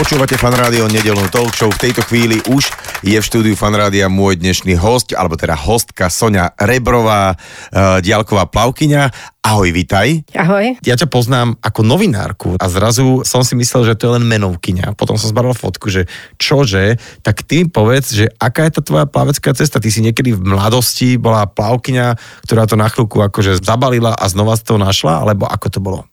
Počúvate fan rádio nedelnú talk show. V tejto chvíli už je v štúdiu fan rádia môj dnešný host, alebo teda hostka Sonia Rebrová, uh, diálková plavkyňa. Ahoj, vitaj. Ahoj. Ja ťa poznám ako novinárku a zrazu som si myslel, že to je len menovkyňa. Potom som zbadal fotku, že čože, tak ty povedz, že aká je tá tvoja plavecká cesta? Ty si niekedy v mladosti bola plavkyňa, ktorá to na chvíľku akože zabalila a znova to našla, alebo ako to bolo?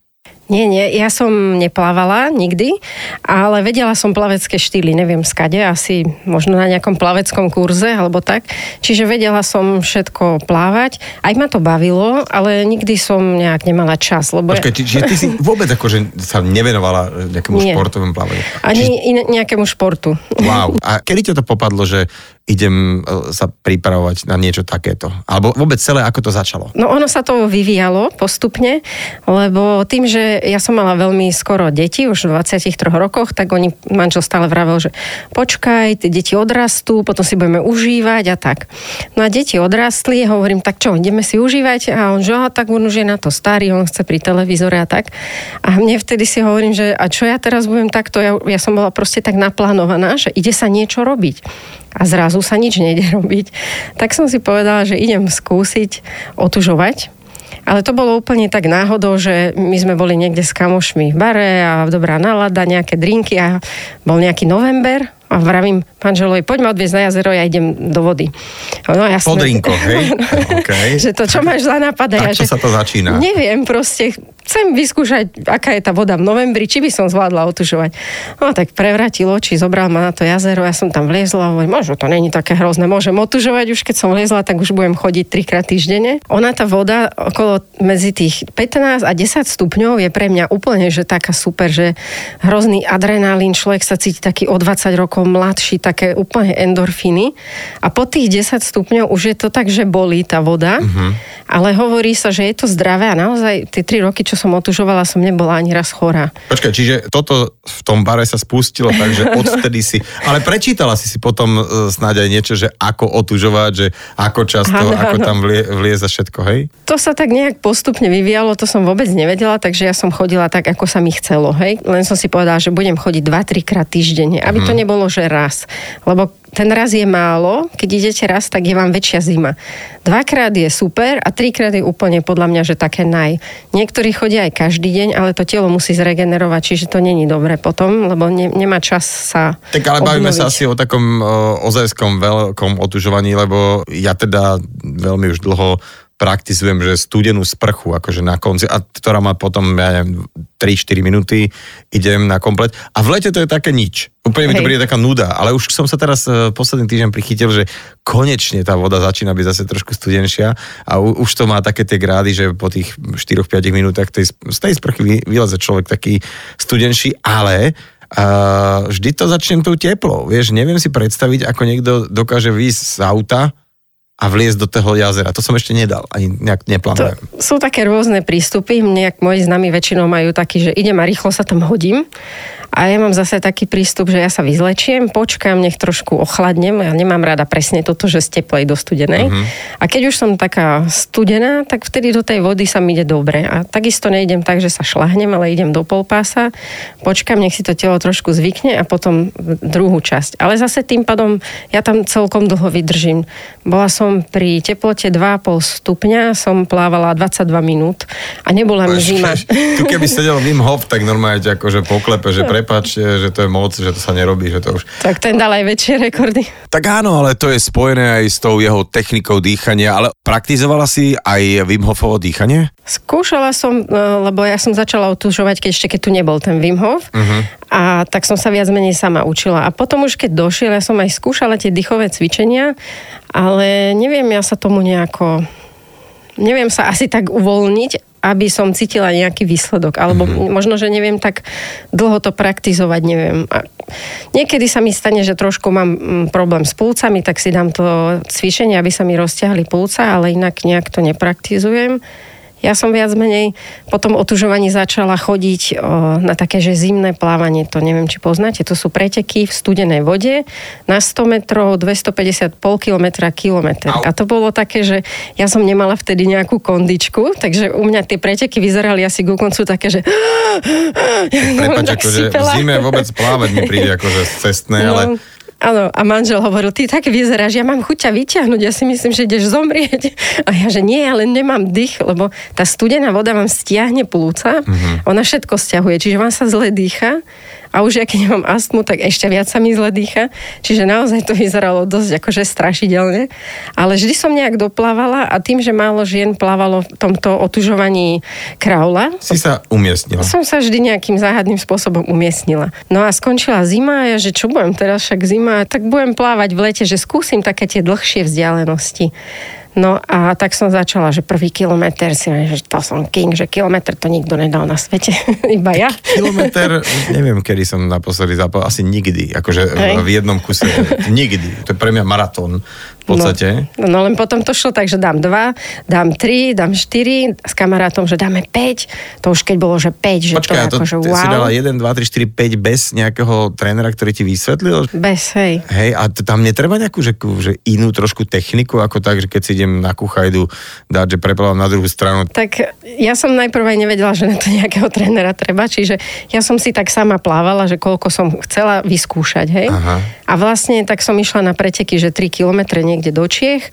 Nie, nie, ja som neplávala nikdy, ale vedela som plavecké štýly, neviem skade, asi možno na nejakom plaveckom kurze alebo tak. Čiže vedela som všetko plávať, aj ma to bavilo, ale nikdy som nejak nemala čas. Lebo Počkaj, či, čiže ty si vôbec akože sa nevenovala nejakému Nie. športovému plávaniu? Ani in, nejakému športu. Wow. A kedy ťa to popadlo, že idem e, sa pripravovať na niečo takéto? Alebo vôbec celé, ako to začalo? No ono sa to vyvíjalo postupne, lebo tým, že ja som mala veľmi skoro deti, už v 23 rokoch, tak oni, manžel stále vravel, že počkaj, tie deti odrastú, potom si budeme užívať a tak. No a deti odrastli, hovorím, tak čo, ideme si užívať? A on, že "Aha, tak on už je na to starý, on chce pri televízore a tak. A mne vtedy si hovorím, že a čo ja teraz budem takto? Ja, ja som bola proste tak naplánovaná, že ide sa niečo robiť a zrazu sa nič nejde robiť. Tak som si povedala, že idem skúsiť otužovať. Ale to bolo úplne tak náhodou, že my sme boli niekde s kamošmi v bare a dobrá nálada, nejaké drinky a bol nejaký november a vravím manželovi, poď ma odviezť na jazero, ja idem do vody. No, jasné. Po drinkoch, hej? Okay. že to, čo máš za nápad? ja, Tak čo že, sa to začína? Neviem, proste chcem vyskúšať, aká je tá voda v novembri, či by som zvládla otužovať. No tak prevratil oči, zobral ma na to jazero, ja som tam vliezla a hovorím, možno to není také hrozné, môžem otužovať, už keď som vliezla, tak už budem chodiť trikrát týždenne. Ona tá voda okolo medzi tých 15 a 10 stupňov je pre mňa úplne, že taká super, že hrozný adrenalín, človek sa cíti taký o 20 rokov mladší, také úplne endorfíny. A po tých 10 stupňov už je to tak, že bolí tá voda, Mhm. ale hovorí sa, že je to zdravé a naozaj tie 3 roky, čo som otužovala, som nebola ani raz chorá. Počkaj, čiže toto v tom bare sa spustilo, takže odvtedy si... Ale prečítala si si potom uh, snáď aj niečo, že ako otužovať, že ako často, Áno, ako áno. tam vlie, vlieza všetko, hej? To sa tak nejak postupne vyvíjalo, to som vôbec nevedela, takže ja som chodila tak, ako sa mi chcelo, hej. Len som si povedala, že budem chodiť 2-3 krát týždenne, aby to nebolo, že raz. Lebo ten raz je málo, keď idete raz, tak je vám väčšia zima. Dvakrát je super a trikrát je úplne podľa mňa, že také naj. Niektorí chodia aj každý deň, ale to telo musí zregenerovať, čiže to není dobre potom, lebo ne, nemá čas sa Tak ale bavíme sa obnoviť. asi o takom uh, ozajskom veľkom otužovaní, lebo ja teda veľmi už dlho praktizujem, že studenú sprchu, akože na konci, a ktorá má potom, ja neviem, 3-4 minúty, idem na komplet. A v lete to je také nič. Úplne mi to Hej. príde taká nuda, ale už som sa teraz uh, posledný týždeň prichytil, že konečne tá voda začína byť zase trošku studenšia a u, už to má také tie grády, že po tých 4-5 minútach tej, z tej sprchy vy, vyleze človek taký studenší, ale a vždy to začnem tou teplou. Vieš, neviem si predstaviť, ako niekto dokáže výjsť z auta a vliesť do toho jazera. To som ešte nedal, ani nejak To neplánujem. sú také rôzne prístupy. Mne, ak moji známi väčšinou majú taký, že idem a rýchlo sa tam hodím. A ja mám zase taký prístup, že ja sa vyzlečiem, počkám, nech trošku ochladnem. Ja nemám rada presne toto, že z teplej do studenej. A keď už som taká studená, tak vtedy do tej vody sa mi ide dobre. A takisto nejdem tak, že sa šlahnem, ale idem do polpása, počkám, nech si to telo trošku zvykne a potom druhú časť. Ale zase tým pádom ja tam celkom dlho vydržím. Bola som pri teplote 2,5 stupňa, som plávala 22 minút a nebola mi zima. Tu keby sedel Wim Hof, tak normálne akože poklepe, že prepačte, že to je moc, že to sa nerobí, že to už... Tak ten dal aj väčšie rekordy. Tak áno, ale to je spojené aj s tou jeho technikou dýchania, ale praktizovala si aj Wim Hofovo dýchanie? Skúšala som, e, lebo ja som začala otužovať, keď ešte keď tu nebol ten Wim Hof. Uh-huh. A tak som sa viac menej sama učila. A potom už keď došiel, ja som aj skúšala tie dýchové cvičenia, ale neviem ja sa tomu nejako... Neviem sa asi tak uvoľniť, aby som cítila nejaký výsledok. Alebo mm-hmm. možno, že neviem tak dlho to praktizovať, neviem. A niekedy sa mi stane, že trošku mám mm, problém s púcami, tak si dám to cvičenie, aby sa mi rozťahli púca, ale inak nejak to nepraktizujem. Ja som viac menej po tom otužovaní začala chodiť o, na také, že zimné plávanie, to neviem, či poznáte, to sú preteky v studenej vode na 100 metrov, 250, pol kilometra, kilometr. A to bolo také, že ja som nemala vtedy nejakú kondičku, takže u mňa tie preteky vyzerali asi ku koncu také, že... Prepač, akože v zime vôbec plávať mi príde akože cestné, no. ale Áno, a manžel hovoril, ty tak vyzeráš, ja mám chuť ťa vyťahnuť, ja si myslím, že ideš zomrieť. A ja, že nie, ale nemám dých, lebo tá studená voda vám stiahne plúca, mm-hmm. ona všetko stiahuje, čiže vám sa zle dýcha a už ja keď nemám astmu, tak ešte viac sa mi zle dýcha. Čiže naozaj to vyzeralo dosť akože strašidelne. Ale vždy som nejak doplávala a tým, že málo žien plávalo v tomto otužovaní kraula. Si sa umiestnila. Som sa vždy nejakým záhadným spôsobom umiestnila. No a skončila zima a ja, že čo budem teraz, však zima, tak budem plávať v lete, že skúsim také tie dlhšie vzdialenosti. No a tak som začala, že prvý kilometr si že to som king, že kilometr to nikto nedal na svete, iba ja. Kilometr, neviem, kedy som naposledy zapal, asi nikdy, akože Hej. v jednom kuse, nikdy. To je pre mňa maratón podstate. No, no len potom to šlo tak, že dám 2, dám 3, dám 4, s kamarátom, že dáme 5. To už keď bolo, že 5, že Počkaj, to, to, že wow. si dala 1, 2, 3, 4, 5 bez nejakého trénera, ktorý ti vysvetlil? Bez, hej. Hej, a tam netreba nejakú že, že inú trošku techniku, ako tak, že keď si idem na kuchajdu dať, že preplávam na druhú stranu. Tak ja som najprv aj nevedela, že na to nejakého trénera treba, čiže ja som si tak sama plávala, že koľko som chcela vyskúšať, hej. Aha. A vlastne tak som išla na preteky, že 3 kilometre niekde do Čiech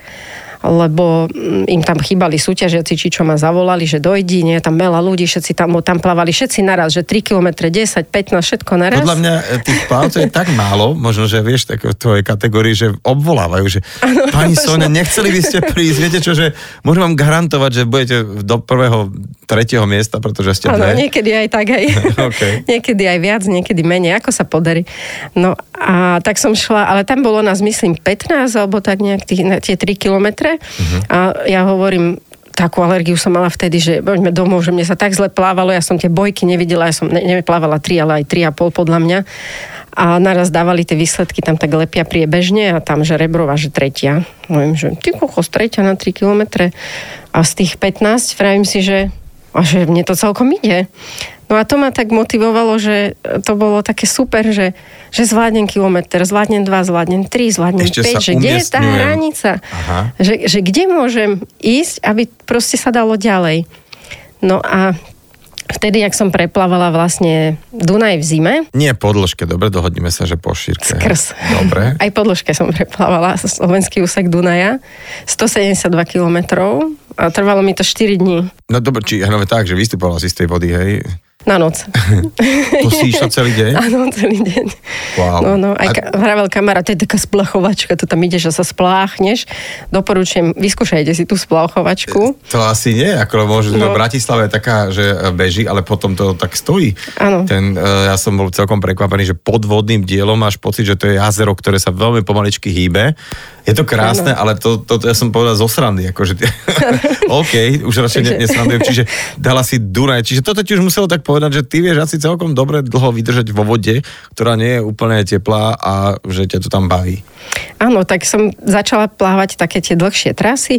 lebo mm, im tam chýbali súťažiaci, či čo ma zavolali, že dojdi, nie, tam veľa ľudí, všetci tam, tam plávali všetci naraz, že 3 km, 10, 15, všetko naraz. Podľa mňa e, tých plavcov je tak málo, možno, že vieš, tak v tvojej kategórii, že obvolávajú, že ano, pani Sonia, nechceli by ste prísť, viete čo, že môžem vám garantovať, že budete do prvého, tretieho miesta, pretože ste Áno, niekedy aj tak aj. okay. niekedy aj viac, niekedy menej, ako sa podarí. No a tak som šla, ale tam bolo nás, myslím, 15 alebo tak nejak tých, tie 3 kilometre Uh-huh. A ja hovorím, takú alergiu som mala vtedy, že poďme domov, že mne sa tak zle plávalo, ja som tie bojky nevidela, ja som ne, neplávala 3, ale aj 3,5 podľa mňa. A naraz dávali tie výsledky tam tak lepia priebežne a tam, že Rebrova, že tretia. Viem, že ty kokos, tretia na 3 kilometre. A z tých 15 vravím si, že a že mne to celkom ide. No a to ma tak motivovalo, že to bolo také super, že, že zvládnem kilometr, zvládnem dva, zvládnem tri, zvládnem Ešte 5, že kde je tá hranica? Aha. Že, že kde môžem ísť, aby proste sa dalo ďalej. No a Vtedy, ak som preplávala vlastne Dunaj v zime. Nie podložke, dobre, dohodneme sa, že po šírke. Skrz. Dobre. Aj podložke som preplávala, slovenský úsek Dunaja, 172 kilometrov a trvalo mi to 4 dní. No dobre, či no, tak, že vystupovala si z tej vody, hej? Na noc. to si išla celý deň? Áno, celý deň. Wow. No, no, aj ka- vravel kamarát, to je taká splachovačka, to tam ideš a sa spláchneš. Doporučujem, vyskúšajte si tú splachovačku. To asi nie, ako môže, no. Bratislava je taká, že beží, ale potom to tak stojí. Áno. Ten, e, ja som bol celkom prekvapený, že pod vodným dielom máš pocit, že to je jazero, ktoré sa veľmi pomaličky hýbe. Je to krásne, ano. ale to, to, to, ja som povedal zo srandy. Akože, OK, už radšej ne, nesrandujem. Čiže dala si Dunaj. Čiže toto ti už muselo tak povedať povedať, že ty vieš asi celkom dobre dlho vydržať vo vode, ktorá nie je úplne teplá a že ťa to tam baví. Áno, tak som začala plávať také tie dlhšie trasy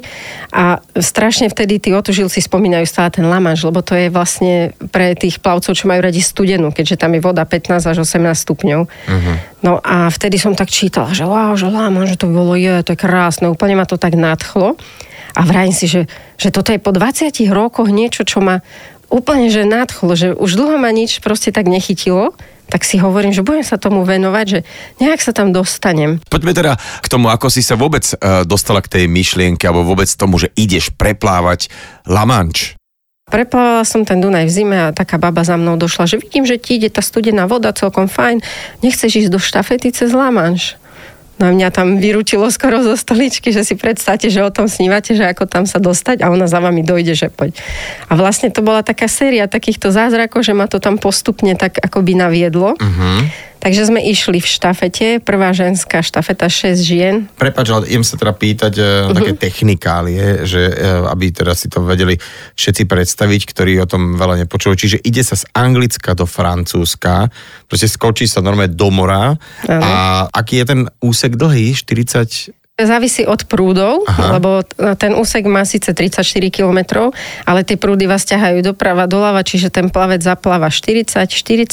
a strašne vtedy tí otužilci spomínajú stále ten Lamanš, lebo to je vlastne pre tých plavcov, čo majú radi studenú, keďže tam je voda 15 až 18 stupňov. Uh-huh. No a vtedy som tak čítala, že wow, že Lamanš, že to bolo, je, to je krásne, úplne ma to tak nadchlo. A vrajím si, že, že toto je po 20 rokoch niečo, čo ma úplne, že nadchlo, že už dlho ma nič proste tak nechytilo, tak si hovorím, že budem sa tomu venovať, že nejak sa tam dostanem. Poďme teda k tomu, ako si sa vôbec uh, dostala k tej myšlienke, alebo vôbec tomu, že ideš preplávať La Manche. Preplávala som ten Dunaj v zime a taká baba za mnou došla, že vidím, že ti ide tá studená voda celkom fajn, nechceš ísť do štafety cez La Manche. No a mňa tam vyrúčilo skoro zo stoličky, že si predstavte, že o tom snívate, že ako tam sa dostať a ona za vami dojde, že poď. A vlastne to bola taká séria takýchto zázrakov, že ma to tam postupne tak akoby naviedlo. Uh-huh. Takže sme išli v štafete, prvá ženská štafeta, 6 žien. Prepač, ale idem sa teda pýtať uh, uh-huh. také technikálie, že uh, aby teda si to vedeli všetci predstaviť, ktorí o tom veľa nepočuli. Čiže ide sa z Anglicka do Francúzska, proste skočí sa normálne do mora. Uh-huh. A aký je ten úsek dlhý? 40 Závisí od prúdov, Aha. lebo ten úsek má síce 34 km, ale tie prúdy vás ťahajú doprava, doľava, čiže ten plavec zapláva 40, 44.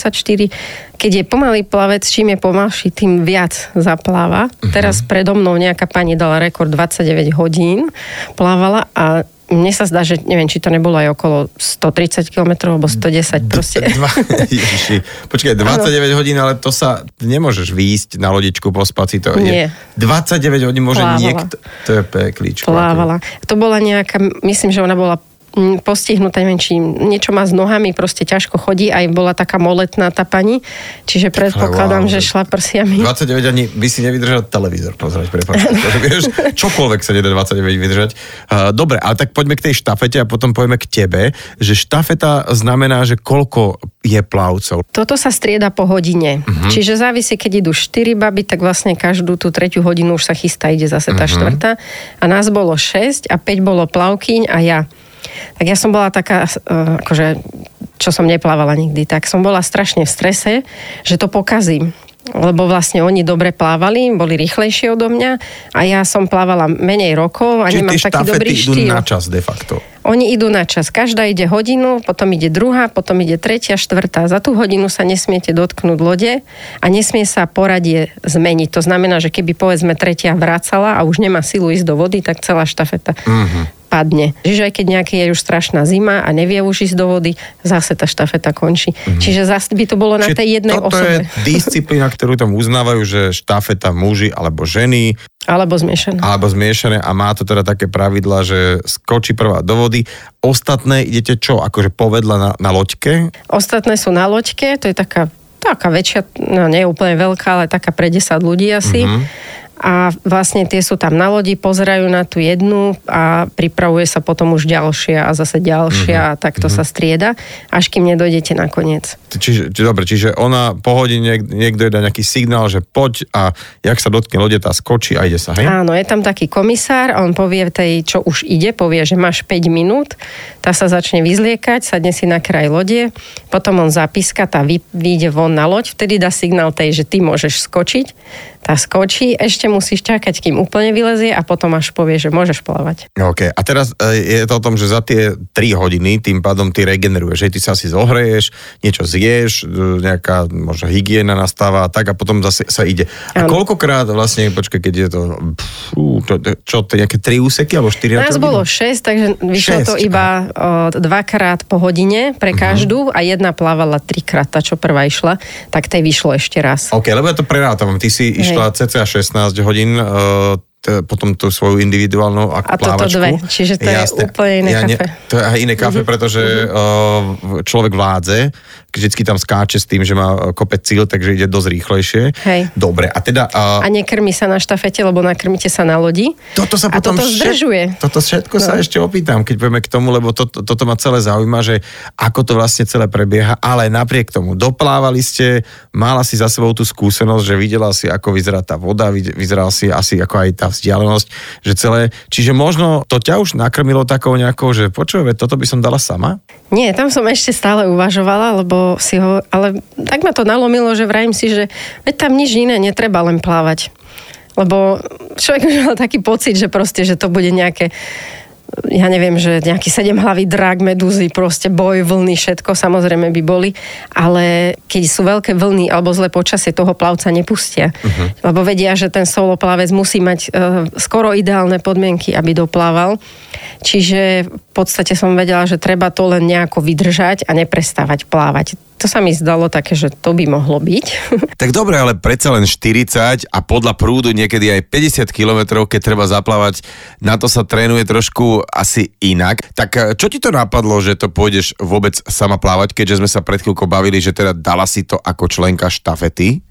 Keď je pomalý plavec, čím je pomalší, tým viac zapláva. Mhm. Teraz predo mnou nejaká pani dala rekord 29 hodín, plávala a mne sa zdá, že neviem, či to nebolo aj okolo 130 km alebo 110 proste. Dva, ježiši, počkaj, 29 hodín, ale to sa nemôžeš výjsť na lodičku po spaci. To Nie. Je, 29 hodín môže Plávala. niekto... To je pekličko. Plávala. To bola nejaká, myslím, že ona bola postihnutá, neviem, či niečo má s nohami, proste ťažko chodí, aj bola taká moletná tá pani, čiže predpokladám, wow, že šla prsiami. 29 ani by si nevydržal televízor pozerať, prepáč. To, vieš, čokoľvek sa nedá 29 vydržať. Dobre, ale tak poďme k tej štafete a potom poďme k tebe, že štafeta znamená, že koľko je plavcov. Toto sa strieda po hodine. Uh-huh. Čiže závisí, keď idú 4 baby, tak vlastne každú tú tretiu hodinu už sa chystá, ide zase tá uh-huh. štvrtá. A nás bolo 6 a 5 bolo plavkyň a ja. Tak ja som bola taká, uh, akože, čo som neplávala nikdy, tak som bola strašne v strese, že to pokazím. Lebo vlastne oni dobre plávali, boli rýchlejšie odo mňa a ja som plávala menej rokov a Čiže nemám taký dobrý štafety idú štýl. na čas de facto. Oni idú na čas. Každá ide hodinu, potom ide druhá, potom ide tretia, štvrtá. Za tú hodinu sa nesmiete dotknúť lode a nesmie sa poradie zmeniť. To znamená, že keby povedzme tretia vracala a už nemá silu ísť do vody, tak celá štafeta Mhm. Padne. Čiže aj keď nejaký je už strašná zima a nevie už ísť do vody, zase tá štafeta končí. Čiže zase by to bolo na. Čiže tej jednej toto osobe. je disciplína, ktorú tam uznávajú, že štafeta muži alebo ženy, Alebo zmiešaná. alebo zmiešané a má to teda také pravidla, že skočí prvá do vody. Ostatné idete čo? Akože povedla na, na loďke? Ostatné sú na loďke, to je taká, taká väčšia, no nie je úplne veľká, ale taká pre 10 ľudí asi. Mm-hmm. A vlastne tie sú tam na lodi, pozerajú na tú jednu a pripravuje sa potom už ďalšia a zase ďalšia mm-hmm. a takto mm-hmm. sa strieda, až kým nedojdete na koniec. Čiže, či, dobre, čiže ona po hodine niek- niekto dá nejaký signál, že poď a jak sa dotkne lode, tá skočí a ide sa, hej? Áno, je tam taký komisár on povie tej, čo už ide, povie, že máš 5 minút, tá sa začne vyzliekať, sadne si na kraj lode, potom on zapíska, tá vy, vyjde von na loď, vtedy dá signál tej, že ty môžeš skočiť, tá skočí, ešte musíš čakať, kým úplne vylezie a potom až povie, že môžeš plávať. OK. A teraz e, je to o tom, že za tie 3 hodiny tým pádom ty regeneruješ, že ty sa asi zohreješ, niečo zješ, e, nejaká možno hygiena nastáva a tak a potom zase sa ide. A Áno. koľkokrát vlastne, počkaj, keď je to, pfú, to, čo, to nejaké 3 úseky alebo 4 Nás bolo 6, takže vyšlo to iba o, dvakrát po hodine pre každú a jedna plávala trikrát, tá čo prvá išla, tak tej vyšlo ešte raz. OK, lebo ja to prerátam. Ty si išla cca 16 hodín, uh, t- potom tú svoju individuálnu ak- A toto plávačku. dve, čiže to je úplne iné ne- kafe. to je iné kafe, pretože uh, človek vládze, vždycky tam skáče s tým, že má uh, kopec cíl, takže ide dosť rýchlejšie. Hej. Dobre, a teda... Uh, A nekrmi sa na štafete, lebo nakrmíte sa na lodi. toto sa a potom toto zdržuje. Toto všetko no. sa ešte opýtam, keď povieme k tomu, lebo to, to, toto ma celé zaujíma, že ako to vlastne celé prebieha, ale napriek tomu doplávali ste, mala si za sebou tú skúsenosť, že videla si, ako vyzerá tá voda, vyzeral si asi ako aj tá vzdialenosť, že celé, čiže možno to ťa už nakrmilo takou nejakou, že počuj, veď toto by som dala sama? Nie, tam som ešte stále uvažovala, lebo si ho, ale tak ma to nalomilo, že vrajím si, že veď tam nič iné netreba len plávať. Lebo človek už mal taký pocit, že proste, že to bude nejaké ja neviem, že nejaký sedemhlavý drak, medúzy, proste boj, vlny, všetko samozrejme by boli, ale keď sú veľké vlny alebo zlé počasie, toho plavca nepustia. Uh-huh. Lebo vedia, že ten soloplavec musí mať uh, skoro ideálne podmienky, aby doplával. Čiže v podstate som vedela, že treba to len nejako vydržať a neprestávať plávať. To sa mi zdalo také, že to by mohlo byť. Tak dobre, ale predsa len 40 a podľa prúdu niekedy aj 50 kilometrov, keď treba zaplávať, na to sa trénuje trošku asi inak. Tak eh, čo ti to napadlo, že to pôjdeš vôbec sama plávať, keďže sme sa pred chvíľkou bavili, že teda dala si to ako členka štafety?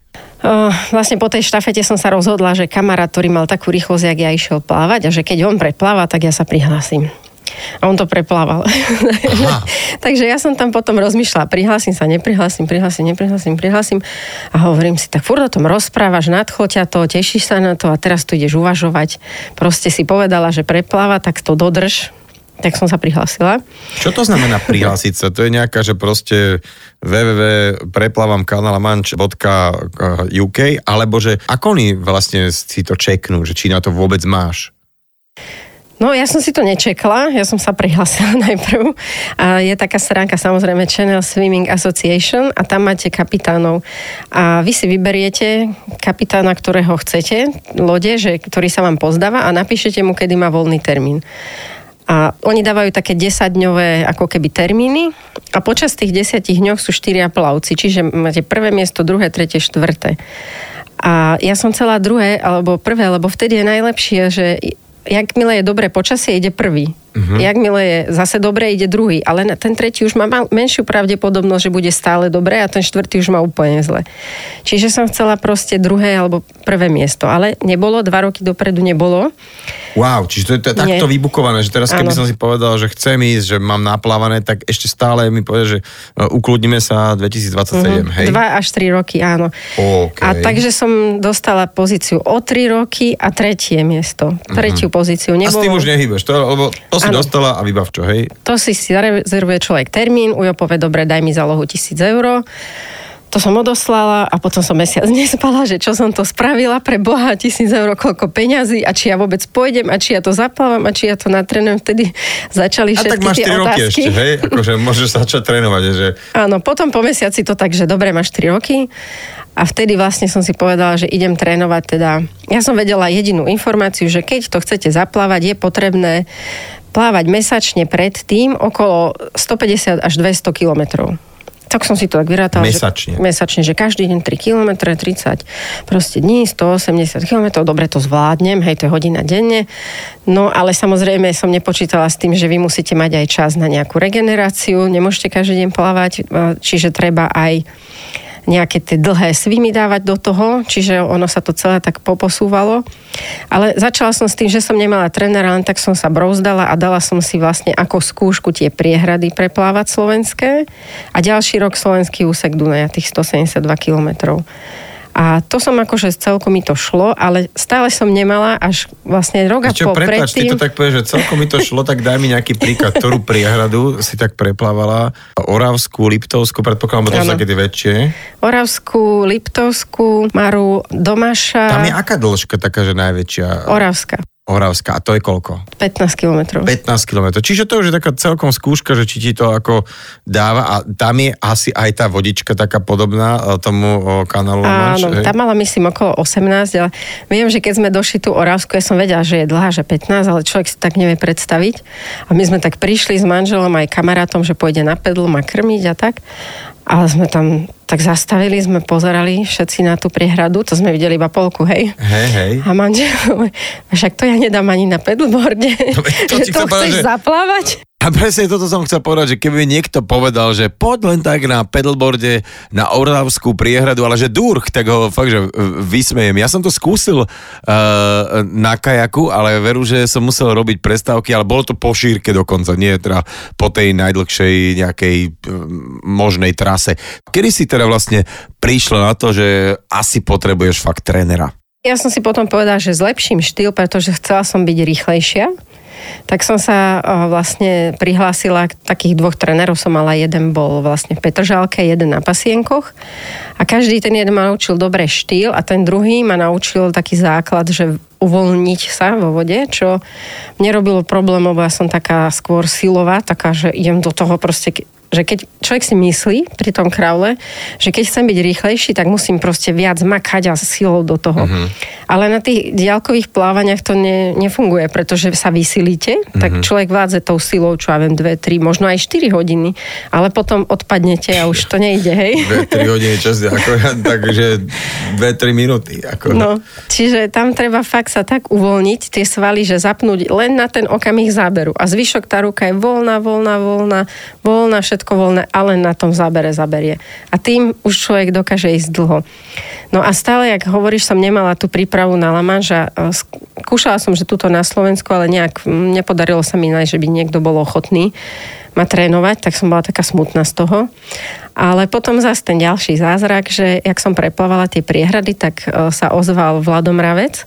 Uh, vlastne po tej štafete som sa rozhodla, že kamarát, ktorý mal takú rýchlosť, jak ja išiel plávať a že keď on prepláva, tak ja sa prihlásim. A on to preplával. Takže ja som tam potom rozmýšľala, prihlásim sa, neprihlásim, prihlásim, neprihlásim, prihlásim. A hovorím si, tak furt o tom rozprávaš, nadchlo ťa to, tešíš sa na to a teraz tu ideš uvažovať. Proste si povedala, že prepláva, tak to dodrž tak som sa prihlásila. Čo to znamená prihlásiť sa? To je nejaká, že proste www.preplavamkanalamanč.uk alebo že ako oni vlastne si to čeknú, že či na to vôbec máš? No ja som si to nečekala, ja som sa prihlásila najprv. A je taká stránka samozrejme Channel Swimming Association a tam máte kapitánov. A vy si vyberiete kapitána, ktorého chcete, lode, že, ktorý sa vám pozdáva a napíšete mu, kedy má voľný termín. A oni dávajú také 10-dňové ako keby termíny a počas tých 10 dňoch sú 4 plavci, čiže máte prvé miesto, druhé, tretie, štvrté. A ja som celá druhé alebo prvé, lebo vtedy je najlepšie, že jakmile je dobré počasie, ide prvý. Uh-huh. Jakmile je zase dobré, ide druhý. Ale ten tretí už má mal, menšiu pravdepodobnosť, že bude stále dobré a ten štvrtý už má úplne zle. Čiže som chcela proste druhé alebo prvé miesto. Ale nebolo, dva roky dopredu nebolo. Wow, čiže to je to, takto Nie. vybukované, že teraz keby ano. som si povedal, že chcem ísť, že mám naplávané, tak ešte stále mi povie, že uh, ukludnime sa 2027, uh-huh. hej? Dva až tri roky, áno. Okay. A takže som dostala pozíciu o tri roky a tretie miesto. Tretiu uh-huh. pozíciu. Nebolo... A s tým už nehybeš, to, lebo to si ano. dostala a vybav čo, hej? To si zarezervuje človek termín, Ujo povie, dobre, daj mi zálohu tisíc eur. To som odoslala a potom som mesiac nespala, že čo som to spravila pre Boha, tisíc eur, koľko peňazí a či ja vôbec pôjdem a či ja to zaplávam a či ja to natrenujem. Vtedy začali všetky a tak máš tie 3 roky ešte, hej? Akože môžeš začať trénovať, že... Áno, potom po mesiaci to tak, že dobre, máš 3 roky a vtedy vlastne som si povedala, že idem trénovať teda. Ja som vedela jedinú informáciu, že keď to chcete zaplávať, je potrebné plávať mesačne predtým okolo 150 až 200 kilometrov tak som si to tak vyrátala. Mesačne. Že, mesačne, že každý deň 3 km, 30 proste dní, 180 km, dobre to zvládnem, hej, to je hodina denne. No ale samozrejme som nepočítala s tým, že vy musíte mať aj čas na nejakú regeneráciu, nemôžete každý deň plávať, čiže treba aj nejaké tie dlhé svimy dávať do toho, čiže ono sa to celé tak poposúvalo. Ale začala som s tým, že som nemala trénera, len tak som sa brouzdala a dala som si vlastne ako skúšku tie priehrady preplávať slovenské a ďalší rok slovenský úsek Dunaja, tých 172 kilometrov. A to som akože celkom mi to šlo, ale stále som nemala až vlastne rok a pol prepáč, predtým. ty to tak povieš, že celkom mi to šlo, tak daj mi nejaký príklad, ktorú priehradu si tak preplávala. Oravskú, Liptovskú, predpokladám, bo to sú také väčšie. Oravskú, Liptovskú, Maru, Domaša. Tam je aká dĺžka taká, že najväčšia? Oravská. Oravská. A to je koľko? 15 kilometrov. 15 kilometrov. Čiže to už je taká celkom skúška, že či ti to ako dáva. A tam je asi aj tá vodička taká podobná e, tomu kanálu Áno, Manš, tam mala myslím okolo 18, ale viem, že keď sme došli tú Oravsku, ja som vedela, že je dlhá, že 15, ale človek si tak nevie predstaviť. A my sme tak prišli s manželom aj kamarátom, že pôjde na pedlu ma krmiť a tak. Ale sme tam tak zastavili, sme pozerali všetci na tú priehradu, to sme videli iba polku, hej. Hej, hej. A manžel, však to ja nedám ani na pedalboarde, no, to, že to chceš že... zaplávať. A presne toto som chcel povedať, že keby niekto povedal, že poď len tak na pedalboarde na Oravskú priehradu, ale že durch, tak ho fakt, že vysmejem. Ja som to skúsil uh, na kajaku, ale veru, že som musel robiť prestávky, ale bolo to po šírke dokonca, nie teda po tej najdlhšej nejakej uh, možnej trase. Kedy si teda vlastne prišla na to, že asi potrebuješ fakt trénera? Ja som si potom povedala, že zlepším štýl, pretože chcela som byť rýchlejšia tak som sa vlastne prihlásila takých dvoch trénerov som mala. Jeden bol vlastne v Petržálke, jeden na Pasienkoch. A každý ten jeden ma naučil dobre štýl a ten druhý ma naučil taký základ, že uvoľniť sa vo vode, čo mne robilo problém, lebo ja som taká skôr silová, taká, že idem do toho proste že keď človek si myslí pri tom kraule, že keď chcem byť rýchlejší, tak musím proste viac makať a silou do toho. Uh-huh. Ale na tých diálkových plávaniach to ne, nefunguje, pretože sa vysilíte, uh-huh. tak mhm. človek vládze tou silou, čo ja viem, 2, 3, možno aj 4 hodiny, ale potom odpadnete a už to nejde, hej? 2-3 hodiny čas, ako, takže 2-3 minúty. Ako. No, čiže tam treba fakt sa tak uvoľniť, tie svaly, že zapnúť len na ten okamih záberu. A zvyšok tá ruka je voľná, voľná, voľná, voľná, všetko všetko voľné, ale na tom zábere zaberie. A tým už človek dokáže ísť dlho. No a stále, jak hovoríš, som nemala tú prípravu na Lamanš a e, skúšala som, že tuto na Slovensku, ale nejak nepodarilo sa mi nájsť, že by niekto bol ochotný ma trénovať, tak som bola taká smutná z toho. Ale potom zase ten ďalší zázrak, že jak som preplávala tie priehrady, tak e, sa ozval Vladom Ravec.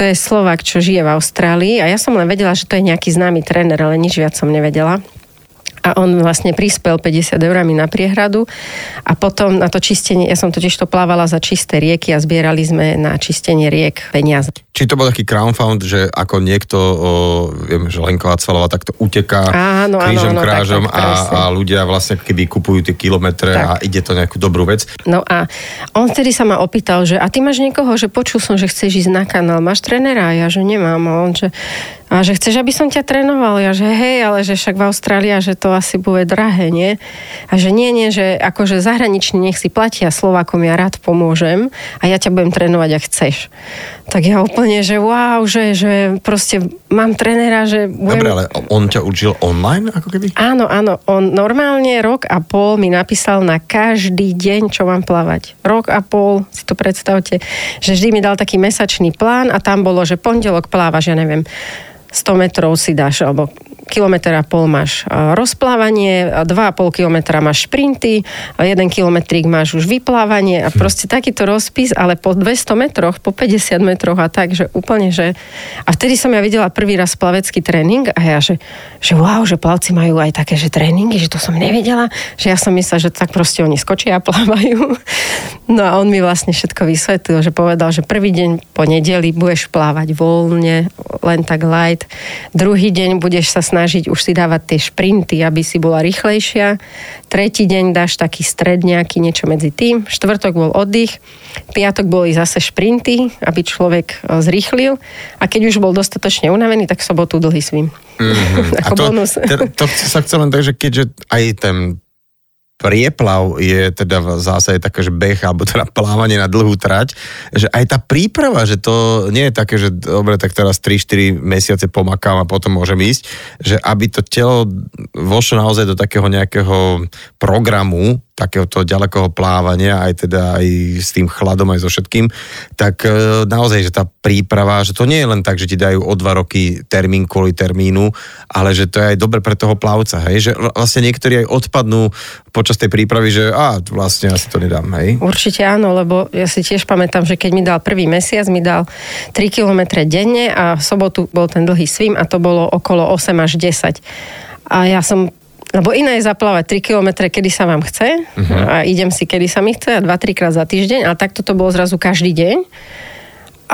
To je Slovak, čo žije v Austrálii a ja som len vedela, že to je nejaký známy tréner, ale nič viac som nevedela a on vlastne prispel 50 eurami na priehradu a potom na to čistenie, ja som totiž to plávala za čisté rieky a zbierali sme na čistenie riek peniaze. Či to bol taký crowdfund, že ako niekto, o, viem, že Lenko Acvalová takto uteká Áno, áno, krížom áno, tak, krážom tak, a, presne. a ľudia vlastne keby kupujú tie kilometre Tak. a ide to nejakú dobrú vec. No a on vtedy sa ma opýtal, že a ty máš niekoho, že počul som, že chceš ísť na kanál, máš trénera? A ja, že nemám. A on, že, a že chceš, aby som ťa trénoval? Ja, že hej, ale že však v Austrálii, že to asi bude drahé, nie? A že nie, nie, že akože zahraniční nech si platia Slovákom, ja rád pomôžem a ja ťa budem trénovať, ak chceš. Tak ja úplne, že wow, že, že proste mám trénera, že budem... Dobre, ale on ťa učil online ako keby? Áno, áno. On normálne rok a pol mi napísal na každý deň, čo mám plávať. Rok a pol, si to predstavte, že vždy mi dal taký mesačný plán a tam bolo, že pondelok plávaš, ja neviem, 100 metrov si dáš, alebo kilometr a pol máš a, rozplávanie, a 2,5 kilometra máš šprinty, a 1 kilometrík máš už vyplávanie a proste takýto rozpis, ale po 200 metroch, po 50 metroch a tak, že úplne, že... A vtedy som ja videla prvý raz plavecký tréning a ja, že, že wow, že plavci majú aj také, že tréningy, že to som nevedela, že ja som myslela, že tak proste oni skočia a plávajú. No a on mi vlastne všetko vysvetlil, že povedal, že prvý deň po nedeli budeš plávať voľne, len tak light. Druhý deň budeš sa snažiť už si dávať tie šprinty, aby si bola rýchlejšia. Tretí deň dáš taký stred nejaký, niečo medzi tým. Štvrtok bol oddych. Piatok boli zase šprinty, aby človek e, zrýchlil. A keď už bol dostatočne unavený, tak sobotu dlhý svým. Mm-hmm. Ako a to, bonus. Te, to sa chcel len tak, že keďže aj ten prieplav je teda v zásade také, že beh alebo teda plávanie na dlhú trať, že aj tá príprava, že to nie je také, že dobre, tak teraz 3-4 mesiace pomakám a potom môžem ísť, že aby to telo vošlo naozaj do takého nejakého programu, takéhoto ďalekého plávania, aj teda aj s tým chladom, aj so všetkým, tak e, naozaj, že tá príprava, že to nie je len tak, že ti dajú o dva roky termín kvôli termínu, ale že to je aj dobre pre toho plavca, hej, že vlastne niektorí aj odpadnú počas tej prípravy, že a vlastne asi to nedám, hej. Určite áno, lebo ja si tiež pamätám, že keď mi dal prvý mesiac, mi dal 3 km denne a v sobotu bol ten dlhý svim a to bolo okolo 8 až 10. A ja som lebo iné je zaplávať 3 km, kedy sa vám chce uh-huh. a idem si, kedy sa mi chce a 2-3 krát za týždeň, ale takto to bolo zrazu každý deň.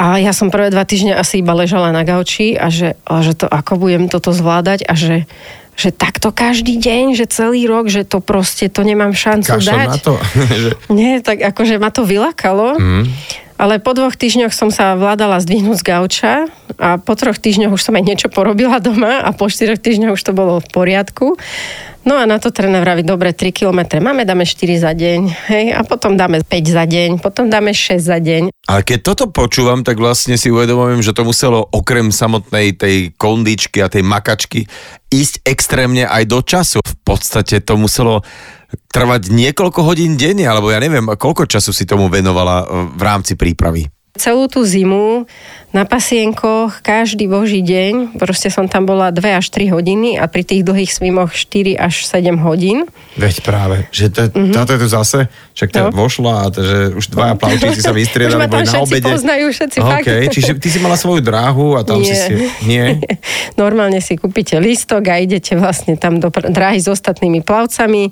A ja som prvé dva týždne asi iba ležala na gauči a že, a že to, ako budem toto zvládať a že, že takto každý deň, že celý rok, že to proste, to nemám šancu Kašľam dať. na to. Nie, tak akože ma to vylakalo. Mm. Ale po dvoch týždňoch som sa vládala zdvihnúť z gauča a po troch týždňoch už som aj niečo porobila doma a po štyroch týždňoch už to bolo v poriadku. No a na to tréner vraví, dobre, 3 km máme, dáme 4 za deň, hej, a potom dáme 5 za deň, potom dáme 6 za deň. Ale keď toto počúvam, tak vlastne si uvedomujem, že to muselo okrem samotnej tej kondičky a tej makačky ísť extrémne aj do času. V podstate to muselo trvať niekoľko hodín denne, alebo ja neviem, koľko času si tomu venovala e, v rámci prípravy. Celú tú zimu na pasienkoch, každý boží deň, proste som tam bola 2 až 3 hodiny a pri tých dlhých svimoch 4 až 7 hodín. veď práve, že to, mm-hmm. táto je tu zase, však to No. vošla a že už dvaja plavčíci sa vystriedali, boli na obede. poznajú, všetci OK, fakt. čiže ty si mala svoju dráhu a tam si si... Nie? Normálne si kúpite listok a idete vlastne tam do dráhy s ostatnými plavcami.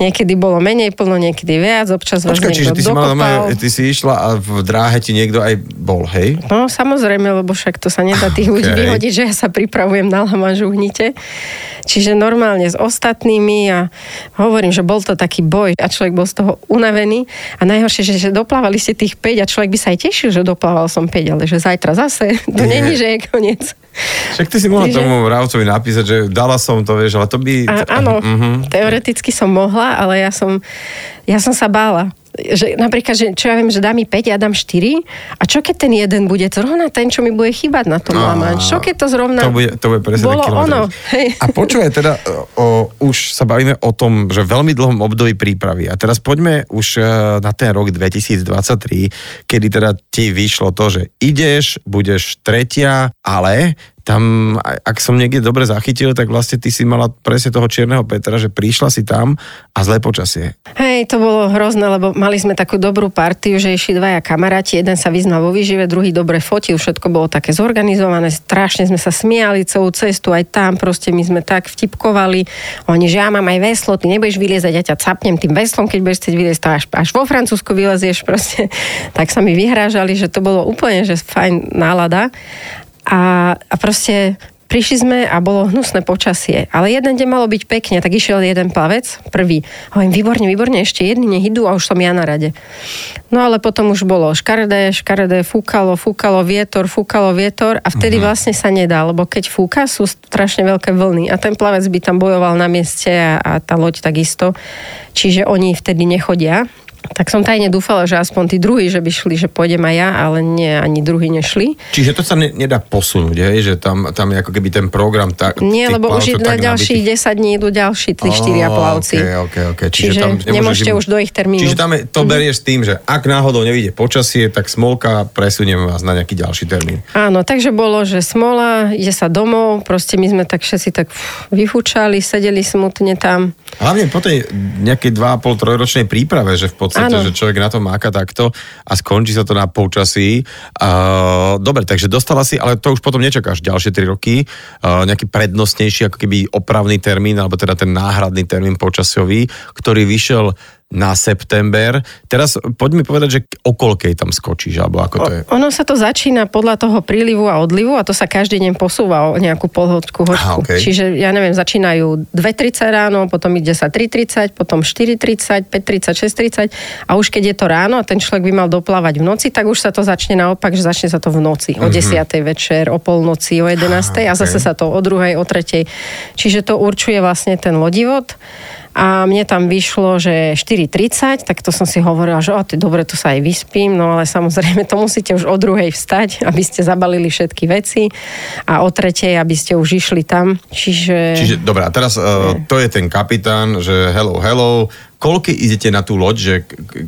Niekedy bolo menej plno, niekedy viac, občas vás Počkaj, čiže ty si, mala, ty si išla a v dráhe ti niekto aj bol, hej? No samozrejme, lebo však to sa nedá tých ľudí Okej. vyhodiť, že ja sa pripravujem na lamážu hnite. Čiže normálne s ostatnými a hovorím, že bol to taký boj a človek bol z toho unavený a najhoršie, že, že doplávali ste tých 5 a človek by sa aj tešil, že doplával som 5, ale že zajtra zase, to Nie. není, že je koniec. Však ty si mohla Čiže- tomu Rávcovi napísať, že dala som to, vieš, ale to by... A, áno, Mhm. teoreticky som mohla, ale ja som, ja som sa bála. Že napríklad, že, čo ja viem, že dá mi 5, ja dám 4 a čo keď ten jeden bude zrovna ten, čo mi bude chýbať na tom Á, Lamanš? Čo keď to zrovna To bude, to bude presne bolo ono? Hej. A počúvaj, teda o, už sa bavíme o tom, že veľmi dlhom období prípravy. A teraz poďme už e, na ten rok 2023, kedy teda ti vyšlo to, že ideš, budeš tretia, ale tam, ak som niekde dobre zachytil, tak vlastne ty si mala presne toho čierneho Petra, že prišla si tam a zlé počasie. Hej, to bolo hrozné, lebo mali sme takú dobrú partiu, že išli dvaja kamaráti, jeden sa vyznal vo výžive, druhý dobre fotil, všetko bolo také zorganizované, strašne sme sa smiali celú cestu, aj tam proste my sme tak vtipkovali. Oni, že ja mám aj veslo, ty nebudeš vyliezať, ja ťa capnem tým veslom, keď budeš chcieť vyliezť, až, až vo Francúzsku vylezieš proste. Tak sa mi vyhrážali, že to bolo úplne, že fajn nálada. A, a proste prišli sme a bolo hnusné počasie. Ale jeden deň malo byť pekne, tak išiel jeden plavec, prvý. Hovorím, výborne, výborne, ešte jedni nech idú a už som ja na rade. No ale potom už bolo škaredé, škaredé, fúkalo, fúkalo vietor, fúkalo vietor a vtedy uh-huh. vlastne sa nedá, lebo keď fúka, sú strašne veľké vlny a ten plavec by tam bojoval na mieste a, a tá loď takisto. Čiže oni vtedy nechodia. Tak som tajne dúfala, že aspoň tí druhí, že by šli, že pôjdem aj ja, ale nie, ani druhí nešli. Čiže to sa ne, nedá posunúť, hej? že tam, tam je ako keby ten program tak, Nie, lebo už na ďalších nabitý. 10 dní idú ďalší, tí štyria plavci. Okay, okay, okay. Čiže, nemôžeš nemôžete im- už do ich termínu. Čiže tam je, to berieš s tým, že ak náhodou nevíde počasie, tak smolka, presunieme vás na nejaký ďalší termín. Áno, takže bolo, že smola, ide sa domov, proste my sme tak všetci tak vyfúčali, sedeli smutne tam. Hlavne po tej nejakej 2,5-3 ročnej príprave, že v podstate, Áno. že človek na to máka takto a skončí sa to na počasí. Uh, dobre, takže dostala si, ale to už potom nečakáš ďalšie 3 roky, uh, nejaký prednostnejší ako keby opravný termín, alebo teda ten náhradný termín počasový, ktorý vyšiel na september. Teraz poď mi povedať, že o koľkej tam skočíš, alebo ako to je? Ono sa to začína podľa toho prílivu a odlivu a to sa každý deň posúva o nejakú polhodku, Aha, hoďku. okej. Čiže, ja neviem, začínajú 2.30 ráno, potom ide sa 3.30, potom 4.30, 5.30, 6.30 a už keď je to ráno a ten človek by mal doplávať v noci, tak už sa to začne naopak, že začne sa to v noci, o 10. večer, o polnoci, o 11. a Aha, zase okej. sa to o druhej, o tretej. Čiže to určuje vlastne ten lodivod. A mne tam vyšlo, že 4.30, tak to som si hovorila, že o, ty dobre, to sa aj vyspím, no ale samozrejme to musíte už o druhej vstať, aby ste zabalili všetky veci. A o tretej, aby ste už išli tam. Čiže... Čiže, dobré, a teraz uh, to je ten kapitán, že hello, hello, koľko idete na tú loď, že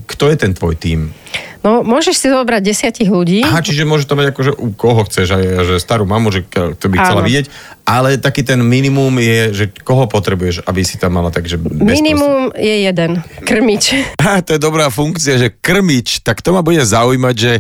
kto je ten tvoj tím? No, môžeš si zobrať desiatich ľudí. Aha, čiže môže to mať akože u koho chceš, aj, že starú mamu, že to by chcela Áno. vidieť, ale taký ten minimum je, že koho potrebuješ, aby si tam mala takže Minimum je jeden, krmič. Á, to je dobrá funkcia, že krmič, tak to ma bude zaujímať, že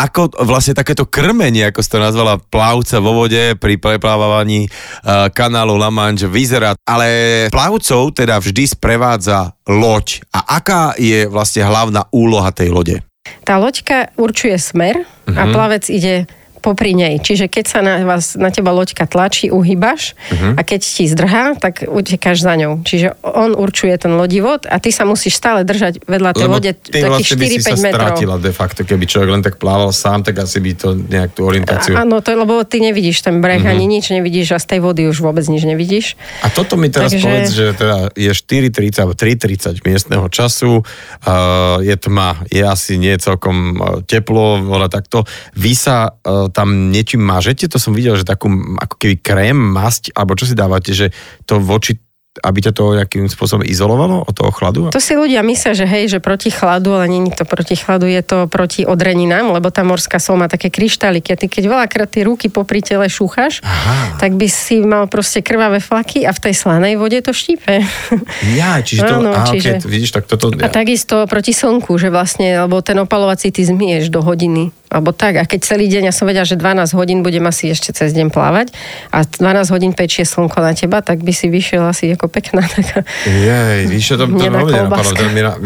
ako vlastne takéto krmenie, ako si to nazvala, plavca vo vode pri preplávaní uh, kanálu La Manche vyzerá. Ale plavcov teda vždy sprevádza loď. A aká je vlastne hlavná úloha tej lode? Tá loďka určuje smer a plavec ide popri nej. Čiže keď sa na, vás, na teba loďka tlačí, uhýbaš a keď ti zdrhá, tak utekáš za ňou. Čiže on určuje ten lodivod a ty sa musíš stále držať vedľa tej Lebo lode takých vlastne by si sa 4-5 metrov. strátila de facto, keby človek len tak plával sám, tak asi by to nejak tú orientáciu... A- Áno, to je, lebo ty nevidíš ten breh, ani nič nevidíš a z tej vody už vôbec nič nevidíš. A toto mi teraz Takže- povedz, že teda je 4.30 alebo 3.30 miestneho času, uh, je tma, je asi nie celkom uh, teplo, ale takto. Vy sa uh, tam niečím mažete? To som videl, že takú ako keby krém, masť, alebo čo si dávate, že to voči aby ťa to nejakým spôsobom izolovalo od toho chladu? To si ľudia myslia, že hej, že proti chladu, ale je to proti chladu, je to proti odreninám, lebo tá morská sol má také kryštáliky a ty keď veľakrát tie ruky popri tele šúchaš, Aha. tak by si mal proste krvavé flaky a v tej slanej vode to štípe. Ja, čiže to... Áno, á, čiže- okay, vidíš, tak toto... A takisto proti slnku, že vlastne, lebo ten opalovací ty zmieš do hodiny. Alebo tak. A keď celý deň, ja som vedela, že 12 hodín budem asi ešte cez deň plávať a 12 hodín pečie slnko na teba, tak by si vyšiel asi ako pekná taká. Jej, víš, to, to veľmi nenapadlo.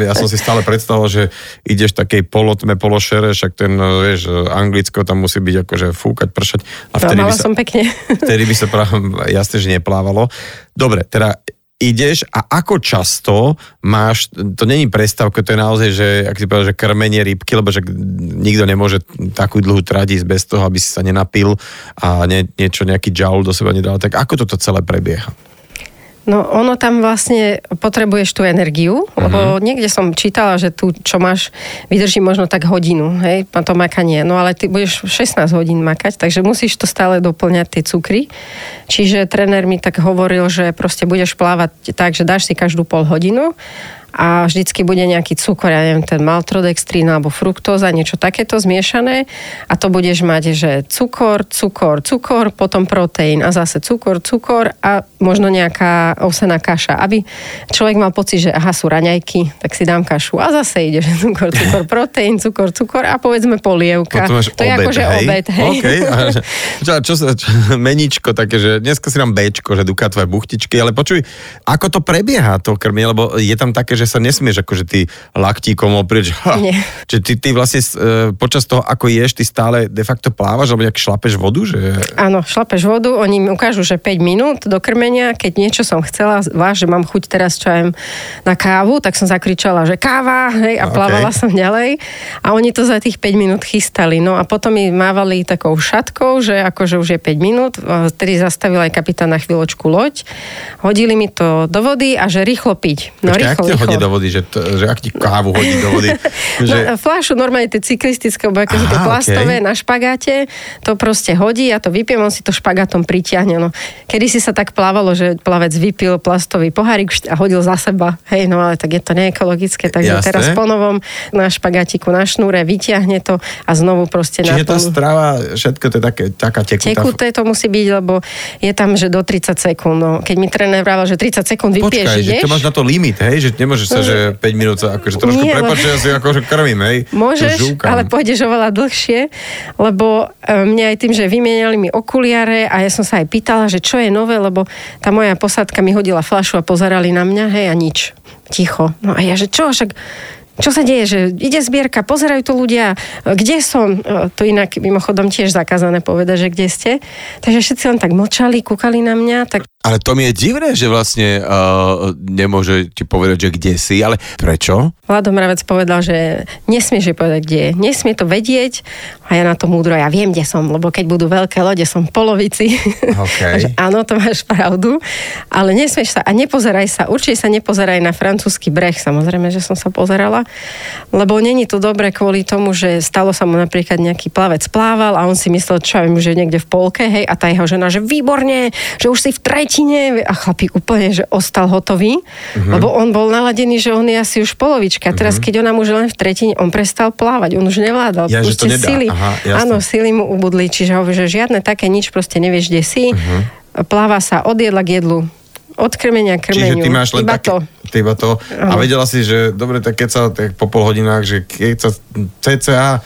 Ja som si stále predstavoval, že ideš takej polotme, pološere, však ten, eh, vieš, eh, Anglicko tam musí byť akože fúkať, pršať. A No, vtedy by mala sa, som pekne. vtedy by sa práve jasne, že neplávalo. Dobre, teda ideš a ako často máš, to není prestávka, to je naozaj, že, ak si povedal, že krmenie rybky, lebo že nikto nemôže takú dlhú trať ísť bez toho, aby si sa nenapil a nie, niečo, nejaký džaul do seba nedal. Tak ako toto celé prebieha? No ono tam vlastne potrebuješ tú energiu, uh-huh. lebo niekde som čítala, že tu, čo máš, vydrží možno tak hodinu, hej, na to makanie. No ale ty budeš 16 hodín makať, takže musíš to stále doplňať tie cukry. Čiže tréner mi tak hovoril, že proste budeš plávať tak, že dáš si každú pol hodinu a vždycky bude nejaký cukor, ja neviem, ten maltrodextrín alebo fruktóza, niečo takéto zmiešané a to budeš mať, že cukor, cukor, cukor, potom proteín a zase cukor, cukor a možno nejaká ovsená kaša, aby človek mal pocit, že aha, sú raňajky, tak si dám kašu a zase ide, že cukor, cukor, proteín, cukor, cukor a povedzme polievka. Potom máš to je obed, akože hej? obed, hej. Okay. A čo, čo, čo, meničko také, že dneska si dám Bčko, že dukatové buchtičky, ale počuj, ako to prebieha to krmie, lebo je tam také, že sa nesmieš akože ty laktíkom oprieť, že, ha, Nie. že ty, ty vlastne e, počas toho, ako ješ, ty stále de facto plávaš, alebo nejak šlapeš vodu, že... Áno, šlapeš vodu, oni mi ukážu, že 5 minút do krmenia, keď niečo som chcela, váš, že mám chuť teraz čo aj na kávu, tak som zakričala, že káva, hej, a OK. plávala som ďalej. A oni to za tých 5 minút chystali. No a potom mi mávali takou šatkou, že akože už je 5 minút, vtedy zastavil aj kapitán na chvíľočku loď, hodili mi to do vody a že rýchlo piť. No Počkaj, ak rýchlo, rýchlo. Hodí do vody, že, to, že ak ti kávu hodí do vody, No, že... fľašu normálne tie cyklistické, alebo aké sú tie plastové okej. na špagáte, to proste hodí, ja to vypiem, on si to špagátom pritiahne. No. Kedy si sa tak plávalo, že plavec vypil plastový pohárik a hodil za seba. Hej, no ale tak je to neekologické, takže Jasné. teraz po novom na špagátiku na šnúre vytiahne to a znovu proste Čiže tá naplní. strava, všetko to je také, taká tekutá. Tekuté to musí byť, lebo je tam, že do 30 sekúnd. No. Keď mi tréner vravel, že 30 sekúnd vypiješ, Počkaj, že ideš, to máš na to limit, hej? Že nemôžeš sa, že 5 minút sa akože trošku že ja si akože krmím, hej? Môžeš, ale pôjdeš oveľa dlhšie, lebo e, mne aj tým, že vymieniali mi okuliare a ja som sa aj pýtala, že čo je nové, lebo tá moja posádka mi hodila flašu a pozerali na mňa, hej, a nič. Ticho. No a ja, že čo, však čo sa deje, že ide zbierka, pozerajú to ľudia, e, kde som, E, to inak mimochodom tiež zakázané povedať, že kde ste. Takže všetci len tak mlčali, kúkali na mňa, tak Ale to mi je divné, že vlastne uh, nemôže ti povedať, že kde si, ale prečo? Vlado Mravec povedal, že nesmieš jej povedať, kde je. Nesmie to vedieť. A ja na to múdro, ja viem, kde som, lebo keď budú veľké lode, som v polovici. OK. A že áno, to máš pravdu. Ale nesmieš sa a nepozeraj sa, určite sa nepozeraj na francúzsky breh, samozrejme, že som sa pozerala. Lebo není to dobre kvôli tomu, že stalo sa mu napríklad nejaký plavec plával a on si myslel, čo ja viem, že niekde v polke, hej, a tá jeho žena, že výborne, že už si v tretine a chlapík úplne, že ostal hotový, Mhm. lebo on bol naladený, že on je asi už polovička. Teraz, keď ona už len v tretine, on prestal plávať, on už nevládal. Ja, že to nedá. sily, Aha, áno, sily mu ubudli, čiže hovorí, že žiadne také nič, proste nevieš, kde si. Mhm. Pláva sa od jedla k jedlu, od krmenia k Čiže krmeniu. ty máš len Iba také, to. Iba to. A vedela si, že dobre, tak keď sa tak po pol hodinách, že keď sa cca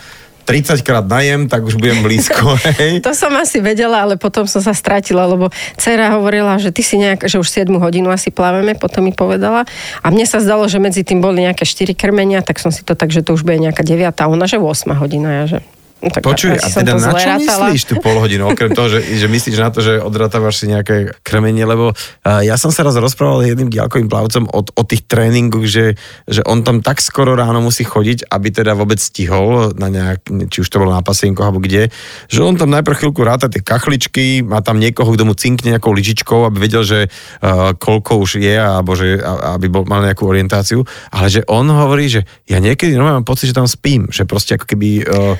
30 krát najem, tak už budem blízko, hej? To som asi vedela, ale potom som sa stratila, lebo dcera hovorila, že ty si nejak, že už 7 hodinu asi plávame, potom mi povedala. A mne sa zdalo, že medzi tým boli nejaké 4 krmenia, tak som si to tak, že to už bude nejaká 9, a ona, že 8 hodina, ja, že... No, tak Počuj, a teda na čo rátala. myslíš tú pol hodinu, okrem toho, že, že myslíš na to, že odratávaš si nejaké krmenie, lebo uh, ja som sa raz rozprával s jedným diálkovým plavcom o, o tých tréningoch, že, že on tam tak skoro ráno musí chodiť, aby teda vôbec stihol na nejak, či už to bolo na pasienkoch alebo kde, že on tam najprv chvíľku ráta tie kachličky, má tam niekoho, kto mu cinkne nejakou lyžičkou, aby vedel, že uh, koľko už je, alebo že, aby bol, mal nejakú orientáciu, ale že on hovorí, že ja niekedy normálne mám pocit, že tam spím, že proste ako keby uh,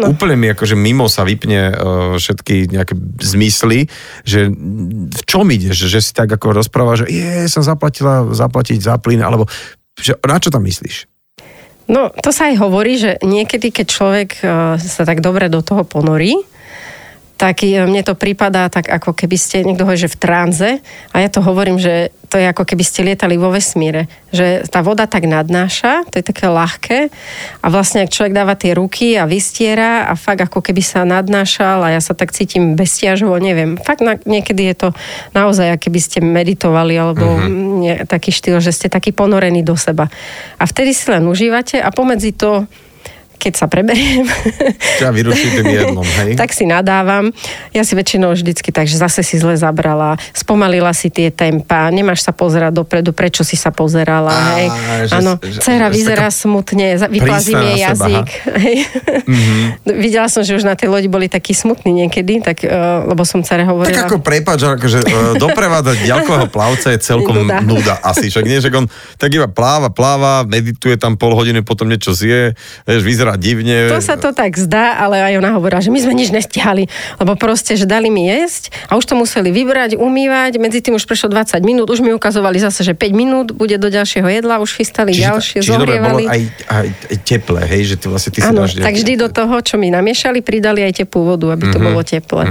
Áno. úplne mi akože mimo sa vypne uh, všetky nejaké zmysly, že v čom ideš, že si tak ako rozpráva, že je, som zaplatila zaplatiť za plyn, alebo že, na čo tam myslíš? No, to sa aj hovorí, že niekedy, keď človek eh, sa tak dobre do toho ponorí, tak mne to prípadá tak, ako keby ste, niekto hovorí, že v tranze, a ja to hovorím, že to je ako keby ste lietali vo vesmíre. Že tá voda tak nadnáša, to je také ľahké a vlastne ak človek dáva tie ruky a vystiera a fakt ako keby sa nadnášal a ja sa tak cítim bezťažovo, neviem. Fakt na, niekedy je to naozaj, keby ste meditovali alebo uh-huh. nie, taký štýl, že ste taký ponorení do seba. A vtedy si len užívate a pomedzi to keď sa preberiem, Ťa vyruší tým jednom, hej? tak si nadávam. Ja si väčšinou vždycky tak, že zase si zle zabrala, spomalila si tie tempa, nemáš sa pozerať dopredu, prečo si sa pozerala, Á, hej. že- Áno, že- dcera že vyzerá smutne, za- vyplazí jej jazyk. hej. Mhm. Videla som, že už na tej lodi boli takí smutní niekedy, tak, uh, lebo som dcere Tak hovorila... ako prepáč, akože uh, doprevádzať ďalkového plavca je celkom Nuda. nuda. asi. Však nie, že on tak iba pláva, pláva, medituje tam pol hodiny, potom niečo zje, vieš, vyzerá divne. To sa to tak zdá, ale aj ona hovorila, že my sme nič nestihali, lebo proste, že dali mi jesť a už to museli vybrať, umývať, medzi tým už prešlo 20 minút, už mi ukazovali zase, že 5 minút bude do ďalšieho jedla, už chystali ďalšie, čiže dobre, bolo aj, aj, aj teplé, hej, že ty vlastne ty si Áno, dáš tak vždy do toho, čo mi namiešali, pridali aj teplú vodu, aby to Mhm. bolo teplé.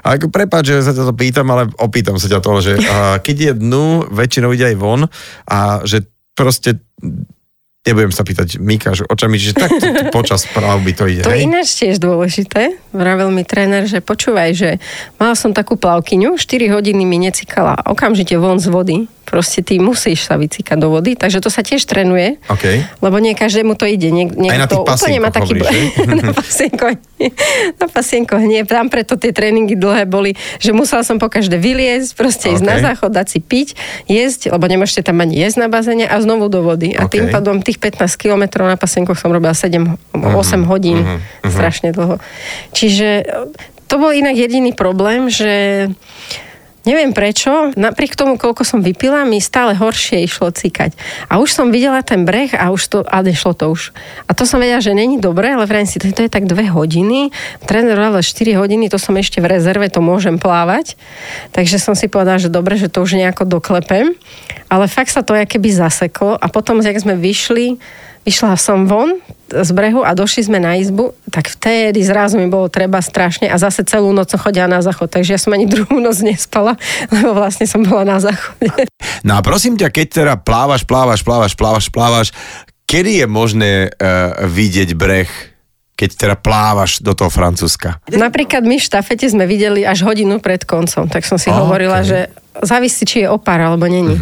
A ako prepáč, že sa ťa to pýtam, ale opýtam sa ťa to, že a, keď je dnu, väčšinou ide aj von a že proste nebudem sa pýtať Mika, že očami, že tak to, to počas by to ide, To hej? ináč tiež dôležité. Vravel mi tréner, že počúvaj, že mala som takú plavkyňu, 4 hodiny mi necikala okamžite von z vody. Proste ty musíš sa vycikať do vody, takže to sa tiež trénuje. OK. Lebo nie každému to ide. Nie, nie, Aj na to úplne má taký... hovoríš, na pasienkoch nie. Na pasienkoch nie. Tam preto tie tréningy dlhé boli, že musela som po každé vyliezť, proste ísť OK. na záchod, dať si piť, jesť, lebo nemôžete tam ani jesť na bazéne a znovu do vody. A OK. tým pádom tých 15 kilometrov na pasienkoch som robila 7, 8 hodín. Strašne dlho. Čiže e, to bol inak jediný problém, že Neviem prečo, napriek tomu, koľko som vypila, mi stále horšie išlo cikať. A už som videla ten breh a už to, a nešlo to už. A to som vedela, že není dobré, ale vrajím si, to je tak dve hodiny, tréner ale 4 hodiny, to som ešte v rezerve, to môžem plávať. Takže som si povedala, že dobre, že to už nejako doklepem. Ale fakt sa to keby zaseklo a potom, jak sme vyšli, vyšla som von z brehu a došli sme na izbu, tak vtedy zrazu mi bolo treba strašne a zase celú noc som chodila na záchod, takže ja som ani druhú noc nespala, lebo vlastne som bola na záchode. No a prosím ťa, keď teda plávaš, plávaš, plávaš, plávaš, plávaš, kedy je možné uh, vidieť breh, keď teda plávaš do toho Francúzska? Napríklad my v štafete sme videli až hodinu pred koncom, tak som si Okay. hovorila, že závisí, či je opár alebo není.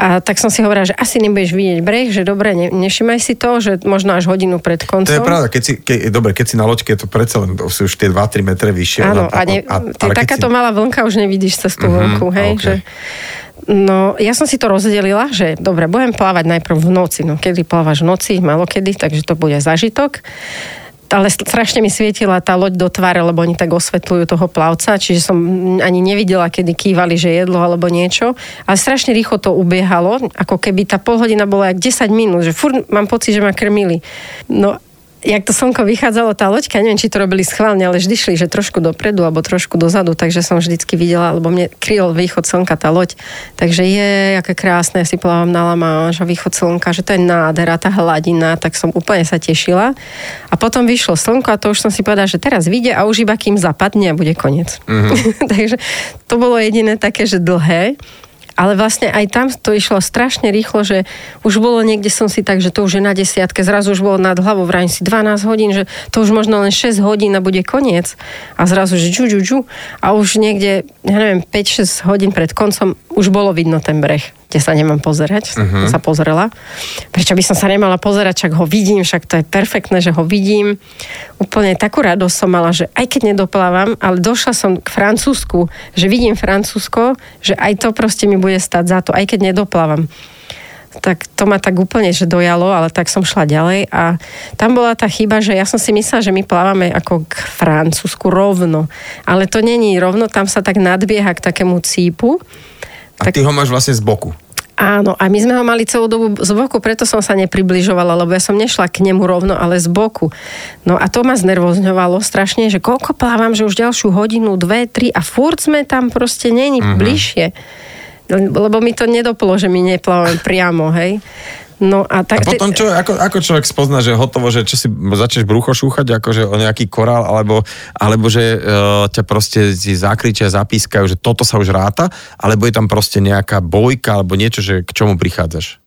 A tak som si hovorila, že asi nebudeš vidieť breh, že dobre, ne, nevšimaj si to, že možno až hodinu pred koncom. To je pravda, keď si, ke, dobre, keď si na loďke, to predsa len to sú už tie 2-3 metre vyššie. Áno, a, ne, ale ty, keď takáto si, malá vlnka už nevidíš cez tú vlnku, hej, ok. že... No, ja som si to rozdelila, že dobre, budem plávať najprv v noci, no kedy plávaš v noci, malo kedy, takže to bude zažitok. Ale strašne mi svietila tá loď do tváre, lebo oni tak osvetľujú toho plavca, čiže som ani nevidela, kedy kývali, že jedlo alebo niečo. Ale strašne rýchlo to ubiehalo, ako keby tá pol hodina bola jak 10 minút, že furt mám pocit, že ma krmili. No jak to slnko vychádzalo, tá loďka, neviem, či to robili schválne, ale vždy šli, že trošku dopredu alebo trošku dozadu, takže som vždycky videla, lebo mne kryl východ slnka tá loď. Takže je, aké krásne, ja si plávam na Lamáš a východ slnka, že to je nádhera, tá hladina, tak som úplne sa tešila. A potom vyšlo slnko a to už som si povedala, že teraz vyjde a už iba kým zapadne a bude koniec. Mm-hmm. takže to bolo jediné také, že dlhé. Ale vlastne aj tam to išlo strašne rýchlo, že už bolo niekde som si tak, že to už je na desiatke, zrazu už bolo nad hlavou, vrajím si 12 hodín, že to už možno len 6 hodín a bude koniec. A zrazu, že džu, džu, džu. A už niekde, ja neviem, 5-6 hodín pred koncom už bolo vidno ten breh, kde sa nemám pozerať. Uh-huh. Sa pozrela. Prečo by som sa nemala pozerať, však ho vidím, však to je perfektné, že ho vidím. Úplne takú radosť som mala, že aj keď nedoplávam, ale došla som k Francúzsku, že vidím Francúzsko, že aj to proste mi bude stať za to, aj keď nedoplávam. Tak to ma tak úplne, že dojalo, ale tak som šla ďalej a tam bola tá chyba, že ja som si myslela, že my plávame ako k Francúzsku rovno, ale to není rovno, tam sa tak nadbieha k takému cípu. A ty ho máš vlastne z boku. Áno, a my sme ho mali celú dobu z boku, preto som sa nepribližovala, lebo ja som nešla k nemu rovno, ale z boku. No a to ma znervozňovalo strašne, že koľko plávam, že už ďalšiu hodinu, dve, tri a furt sme tam proste není mm-hmm. bližšie. Lebo mi to nedoplo, že my neplávam priamo, hej. No a tak... A potom čo, ako, ako človek spozná, že hotovo, že čo si začneš brucho šúchať, akože o nejaký korál, alebo, alebo že uh, ťa proste si zakričia, zapískajú, že toto sa už ráta, alebo je tam proste nejaká bojka, alebo niečo, že k čomu prichádzaš?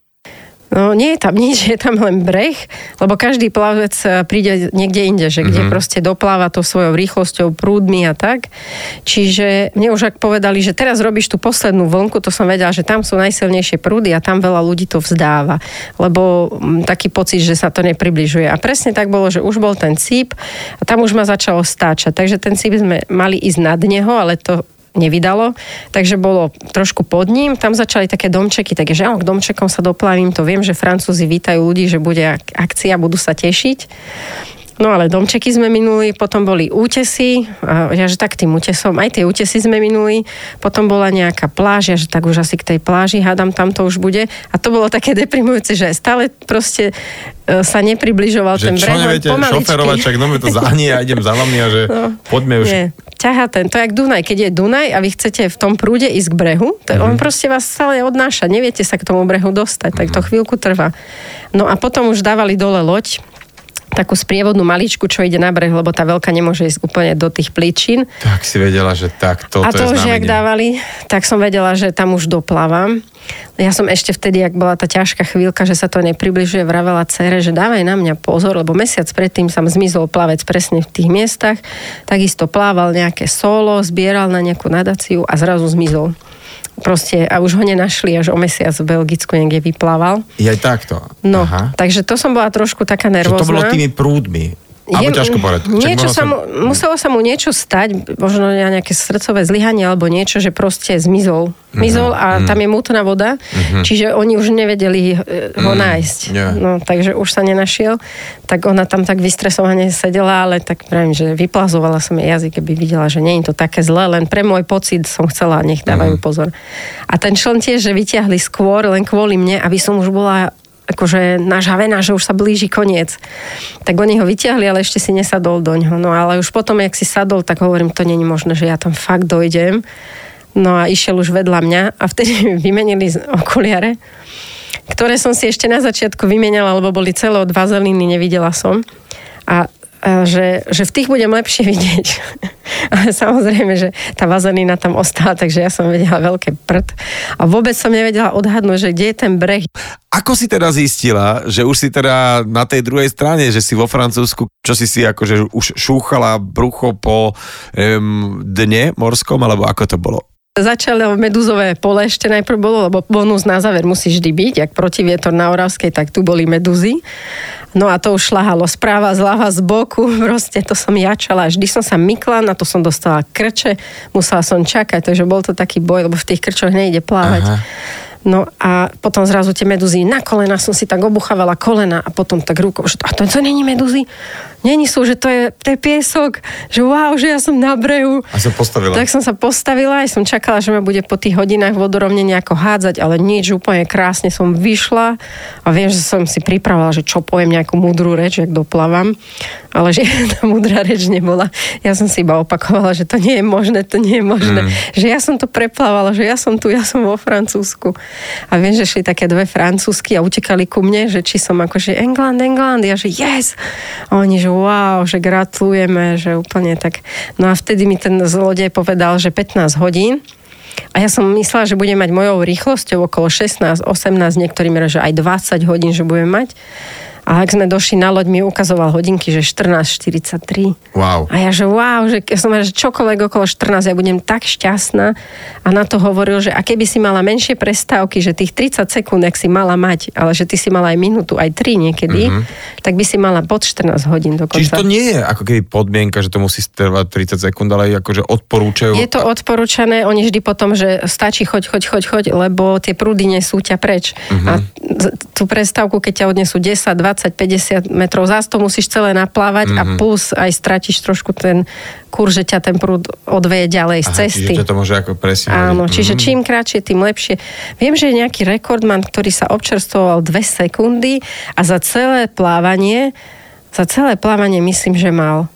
No nie je tam nič, je tam len breh, lebo každý plavec e, príde niekde inde, že kde mm-hmm. proste dopláva to svojou rýchlosťou, prúdmi a tak. Čiže mne už ak povedali, že teraz robíš tú poslednú vlnku, to som vedela, že tam sú najsilnejšie prúdy a tam veľa ľudí to vzdáva, lebo m, taký pocit, že sa to nepribližuje. A presne tak bolo, že už bol ten cíp a tam už ma začalo stáčať. Takže ten cíp sme mali ísť nad neho, ale to nevydalo, takže bolo trošku pod ním, tam začali také domčeky, takže áno, k domčekom sa doplavím, to viem, že Francúzi vítajú ľudí, že bude ak- akcia, budú sa tešiť. No ale domčeky sme minuli, potom boli útesy, ja že tak tým útesom, aj tie útesy sme minuli, potom bola nejaká pláž, ja že tak už asi k tej pláži, hádam, tam to už bude. A to bolo také deprimujúce, že stále proste e, sa nepribližoval Že ten čo breh, len neviete pomaličky. šoferovať, čak no to zahnie a idem za vami a že No. poďme už. Nie, ťaha ten. To je jak Dunaj. Keď je Dunaj a vy chcete v tom prúde ísť k brehu, to Mhm. on proste vás stále odnáša. Neviete sa k tomu brehu dostať, tak Mhm. to chvíľku trvá. No a potom už dávali dole loď, takú sprievodnú maličku, čo ide na breh, lebo tá veľká nemôže ísť úplne do tých plíčin. Tak si vedela, že tak, toto a to je jak znamenie. dávali, tak som vedela, že tam už doplávam. Ja som ešte vtedy, ak bola tá ťažká chvíľka, že sa to nepribližuje, vravela cere, že dávaj na mňa pozor, lebo mesiac predtým sa zmizol plavec presne v tých miestach. Takisto plával nejaké solo, zbieral na nejakú nadáciu a zrazu zmizol. Proste a už ho nenašli, až o mesiac v Belgicku niekde vyplával. Je takto. No, Aha. takže to som bola trošku taká nervózna. to bolo tými prúdmi. Alebo ťažko povedať. Niečo sa mu, muselo sa mu niečo stať, možno nejaké srdcové zlyhanie alebo niečo, že proste zmizol. Mhm. Zmizol a tam je mútna voda, čiže oni už nevedeli e, ho nájsť. Nie. No, takže už sa nenašiel. Tak ona tam tak vystresovane sedela, ale tak pravím, že vyplazovala som jej jazyk, keby videla, že nie je to také zlé, len pre môj pocit som chcela, nech dávajú pozor. A ten člen tiež, že vyťahli skôr, len kvôli mne, aby som už bola akože nažavená, že už sa blíži koniec. Tak oni ho vyťahli, ale ešte si nesadol do ňoho. No ale už potom, jak si sadol, tak hovorím, to není možné, že ja tam fakt dojdem. No a išiel už vedľa mňa a vtedy mi vymenili okuliare, ktoré som si ešte na začiatku vymenala, lebo boli celé od vazelíny, nevidela som. A že, že v tých budem lepšie vidieť. Ale samozrejme, že tá vazelína tam ostala, takže ja som vedela veľké prd. A vôbec som nevedela odhadnúť, že kde je ten breh. Ako si teda zistila, že už si teda na tej druhej strane, že si vo Francúzsku, čo si si akože už šúchala brucho po um, dne morskom, alebo ako to bolo? Začalo medúzové pole ešte najprv bolo, lebo bonus na záver musí vždy byť, ak protivietor na Oravskej, tak tu boli medúzy. No a to už šlahalo správa, zľava, z boku, proste to som jačala. Vždy som sa mykla, na to som dostala krče, musela som čakať, takže bol to taký boj, lebo v tých krčoch nejde plávať. Aha. No a potom zrazu tie medúzy na kolena som si tak obuchávala kolena a potom tak rukou, že to, a to, to není medúzy? Není sú, že to je, to je piesok, že wow, že ja som na brehu. A sa postavila. Tak som sa postavila, aj som čakala, že ma bude po tých hodinách vodorovne nejako hádzať, ale nič, úplne krásne som vyšla a viem, že som si pripravila, že čo poviem nejakú múdru reč, jak doplávam, ale že tá múdra reč nebola. Ja som si iba opakovala, že to nie je možné, to nie je možné. Mm. Že ja som to preplávala, že ja som tu, ja som vo Francúzsku. A viem, že šli také dve francúzsky a utekali ku mne, že či som akože England, England, ja že yes. A oni, že wow, že gratulujeme, že úplne tak. No a vtedy mi ten zlodej povedal, že 15 hodín. A ja som myslela, že budem mať mojou rýchlosťou okolo 16, 18, niektorí mi že aj 20 hodín, že budem mať. A ak sme došli na loď, mi ukazoval hodinky, že 14.43. Wow. A ja, že wow, že ja som že čokoľvek okolo 14, ja budem tak šťastná. A na to hovoril, že a keby si mala menšie prestávky, že tých 30 sekúnd, ak si mala mať, ale že ty si mala aj minútu, aj 3 niekedy, mm-hmm. tak by si mala pod 14 hodín dokonca. Čiže to nie je ako keby podmienka, že to musí trvať 30 sekúnd, ale akože odporúčajú. Je to odporúčané, oni vždy potom, že stačí choď, choď, choď, choď, lebo tie prúdy nesú ťa preč. Uh-huh. A tú prestávku, keď ťa odnesú 10, 20, 50 metrov, zás to musíš celé naplávať uh-huh. a plus aj stratíš trošku ten kurz, že ťa ten prúd odveje ďalej z Aha, cesty. Čiže to môže ako presne. Áno, Mhm. čiže čím kratšie, tým lepšie. Viem, že je nejaký rekordman, ktorý sa občerstvoval 2 sekundy a za celé plávanie, za celé plávanie myslím, že mal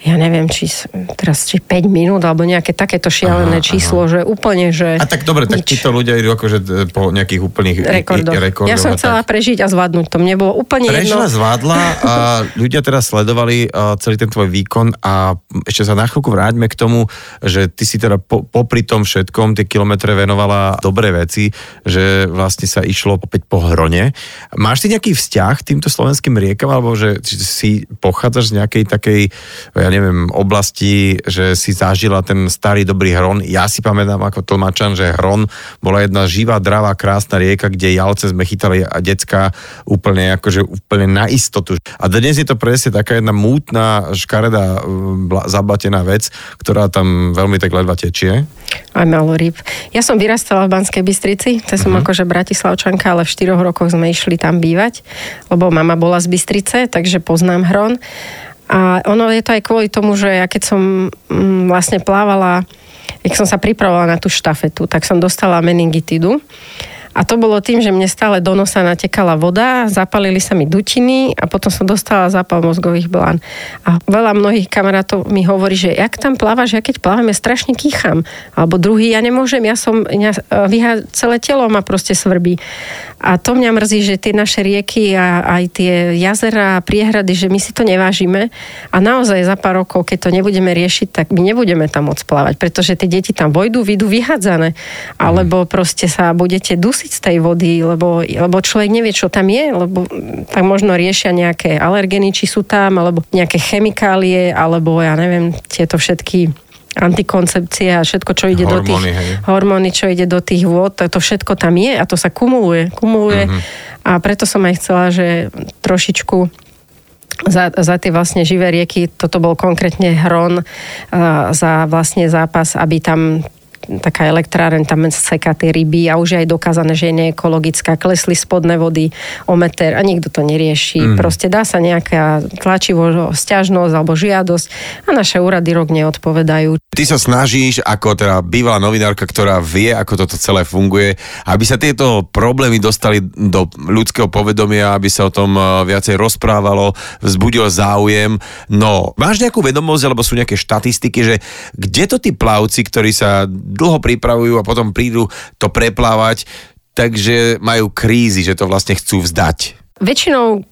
ja neviem, či teraz či 5 minút, alebo nejaké takéto šialené Aha, číslo, že úplne, že... A tak dobre, tak nič. títo ľudia idú akože e, po nejakých úplných rekordoch. rekordoch. Ja som chcela tak. prežiť a zvládnuť to. Mne bolo úplne Prežila, jedno. zvládla a ľudia teraz sledovali uh, celý ten tvoj výkon a ešte sa na chvíľku vráťme k tomu, že ty si teda po, popri tom všetkom tie kilometre venovala dobré veci, že vlastne sa išlo opäť po hrone. Máš ty nejaký vzťah k týmto slovenským riekam, alebo že si pochádzaš z nejakej takej, ja neviem, oblasti, že si zažila ten starý dobrý hron. Ja si pamätám ako tlmačan, že hron bola jedna živá, dravá, krásna rieka, kde jalce sme chytali a decka úplne, akože úplne na istotu. A dnes je to presne taká jedna mútna, škaredá, bla- zablatená vec, ktorá tam veľmi tak ledva tečie. Aj malo rýb. Ja som vyrastala v Banskej Bystrici, to som Mhm. akože bratislavčanka, ale v štyroch rokoch sme išli tam bývať, lebo mama bola z Bystrice, takže poznám hron. A ono je to aj kvôli tomu, že ja keď som mm, vlastne plávala, keď som sa pripravovala na tú štafetu, tak som dostala meningitidu. A to bolo tým, že mne stále do nosa natekala voda, zapalili sa mi dutiny a potom som dostala zápal mozgových blán. A veľa mnohých kamarátov mi hovorí, že jak tam plávaš, ja keď plávam, ja strašne kýcham. Alebo druhý, ja nemôžem, ja som, ja, vyha, celé telo ma proste svrbí. A to mňa mrzí, že tie naše rieky a aj tie jazera a priehrady, že my si to nevážime. A naozaj za pár rokov, keď to nebudeme riešiť, tak my nebudeme tam môcť plávať, pretože tie deti tam vojdu, vyjdú vyhádzané. Alebo proste sa budete dusiť z tej vody, lebo, lebo človek nevie, čo tam je, lebo tak možno riešia nejaké alergeny, či sú tam, alebo nejaké chemikálie, alebo ja neviem, tieto všetky antikoncepcie a všetko, čo ide do tých Hormóny, hej. hormóny, čo ide do tých vôd, to, to všetko tam je a to sa kumuluje. kumuluje Mhm. a preto som aj chcela, že trošičku za, za tie vlastne živé rieky, toto bol konkrétne hron za vlastne zápas, aby tam taká elektráren, tam seká tie ryby a už je aj dokázané, že je neekologická, klesli spodné vody o meter a nikto to nerieši. Mm. Proste dá sa nejaká tlačivo stiažnosť alebo žiadosť a naše úrady rok neodpovedajú. Ty sa snažíš, ako teda bývalá novinárka, ktorá vie, ako toto celé funguje, aby sa tieto problémy dostali do ľudského povedomia, aby sa o tom eh, viacej rozprávalo, vzbudil záujem. No, máš nejakú vedomosť, alebo sú nejaké štatistiky, že kde to tí plavci, ktorí sa dlho pripravujú a potom prídu to preplávať, takže majú krízy, že to vlastne chcú vzdať. Väčšinou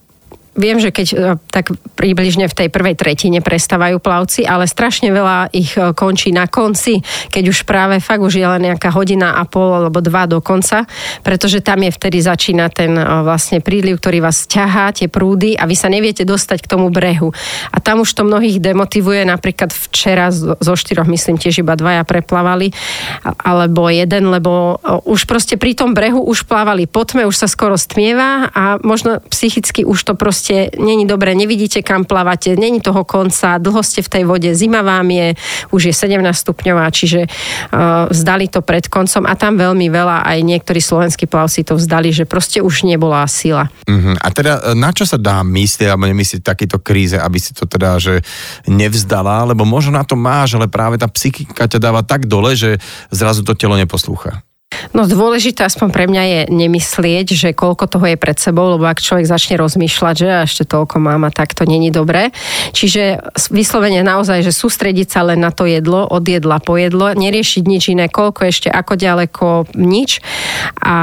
viem, že keď e, tak približne v tej prvej tretine prestávajú plavci, ale strašne veľa ich e, končí na konci, keď už práve fakt už je len nejaká hodina a pol alebo dva do konca, pretože tam je vtedy začína ten e, vlastne príliv, ktorý vás ťahá, tie prúdy a vy sa neviete dostať k tomu brehu. A tam už to mnohých demotivuje, napríklad včera zo štyroch, myslím, tiež iba dvaja preplavali, alebo jeden, lebo už proste pri tom brehu už plávali po tme, už sa skoro stmieva a možno psychicky už to proste není dobre, nevidíte kam plávate, není toho konca, dlho ste v tej vode, zima vám je, už je 17 stupňová, čiže uh, vzdali to pred koncom a tam veľmi veľa aj niektorí slovenskí plavci to vzdali, že proste už nebola sila. Uh-huh. A teda e, na čo sa dá myslieť alebo nemyslieť v takýto kríze, aby si to teda že nevzdala, lebo možno na to máš, ale práve tá psychika ťa dáva tak dole, že zrazu to telo neposlúcha. No dôležité aspoň pre mňa je nemyslieť, že koľko toho je pred sebou, lebo ak človek začne rozmýšľať, že ešte toľko mám a tak to není dobré. Čiže vyslovene naozaj, že sústrediť sa len na to jedlo, od jedla po jedlo, neriešiť nič iné, koľko ešte, ako ďaleko, nič. A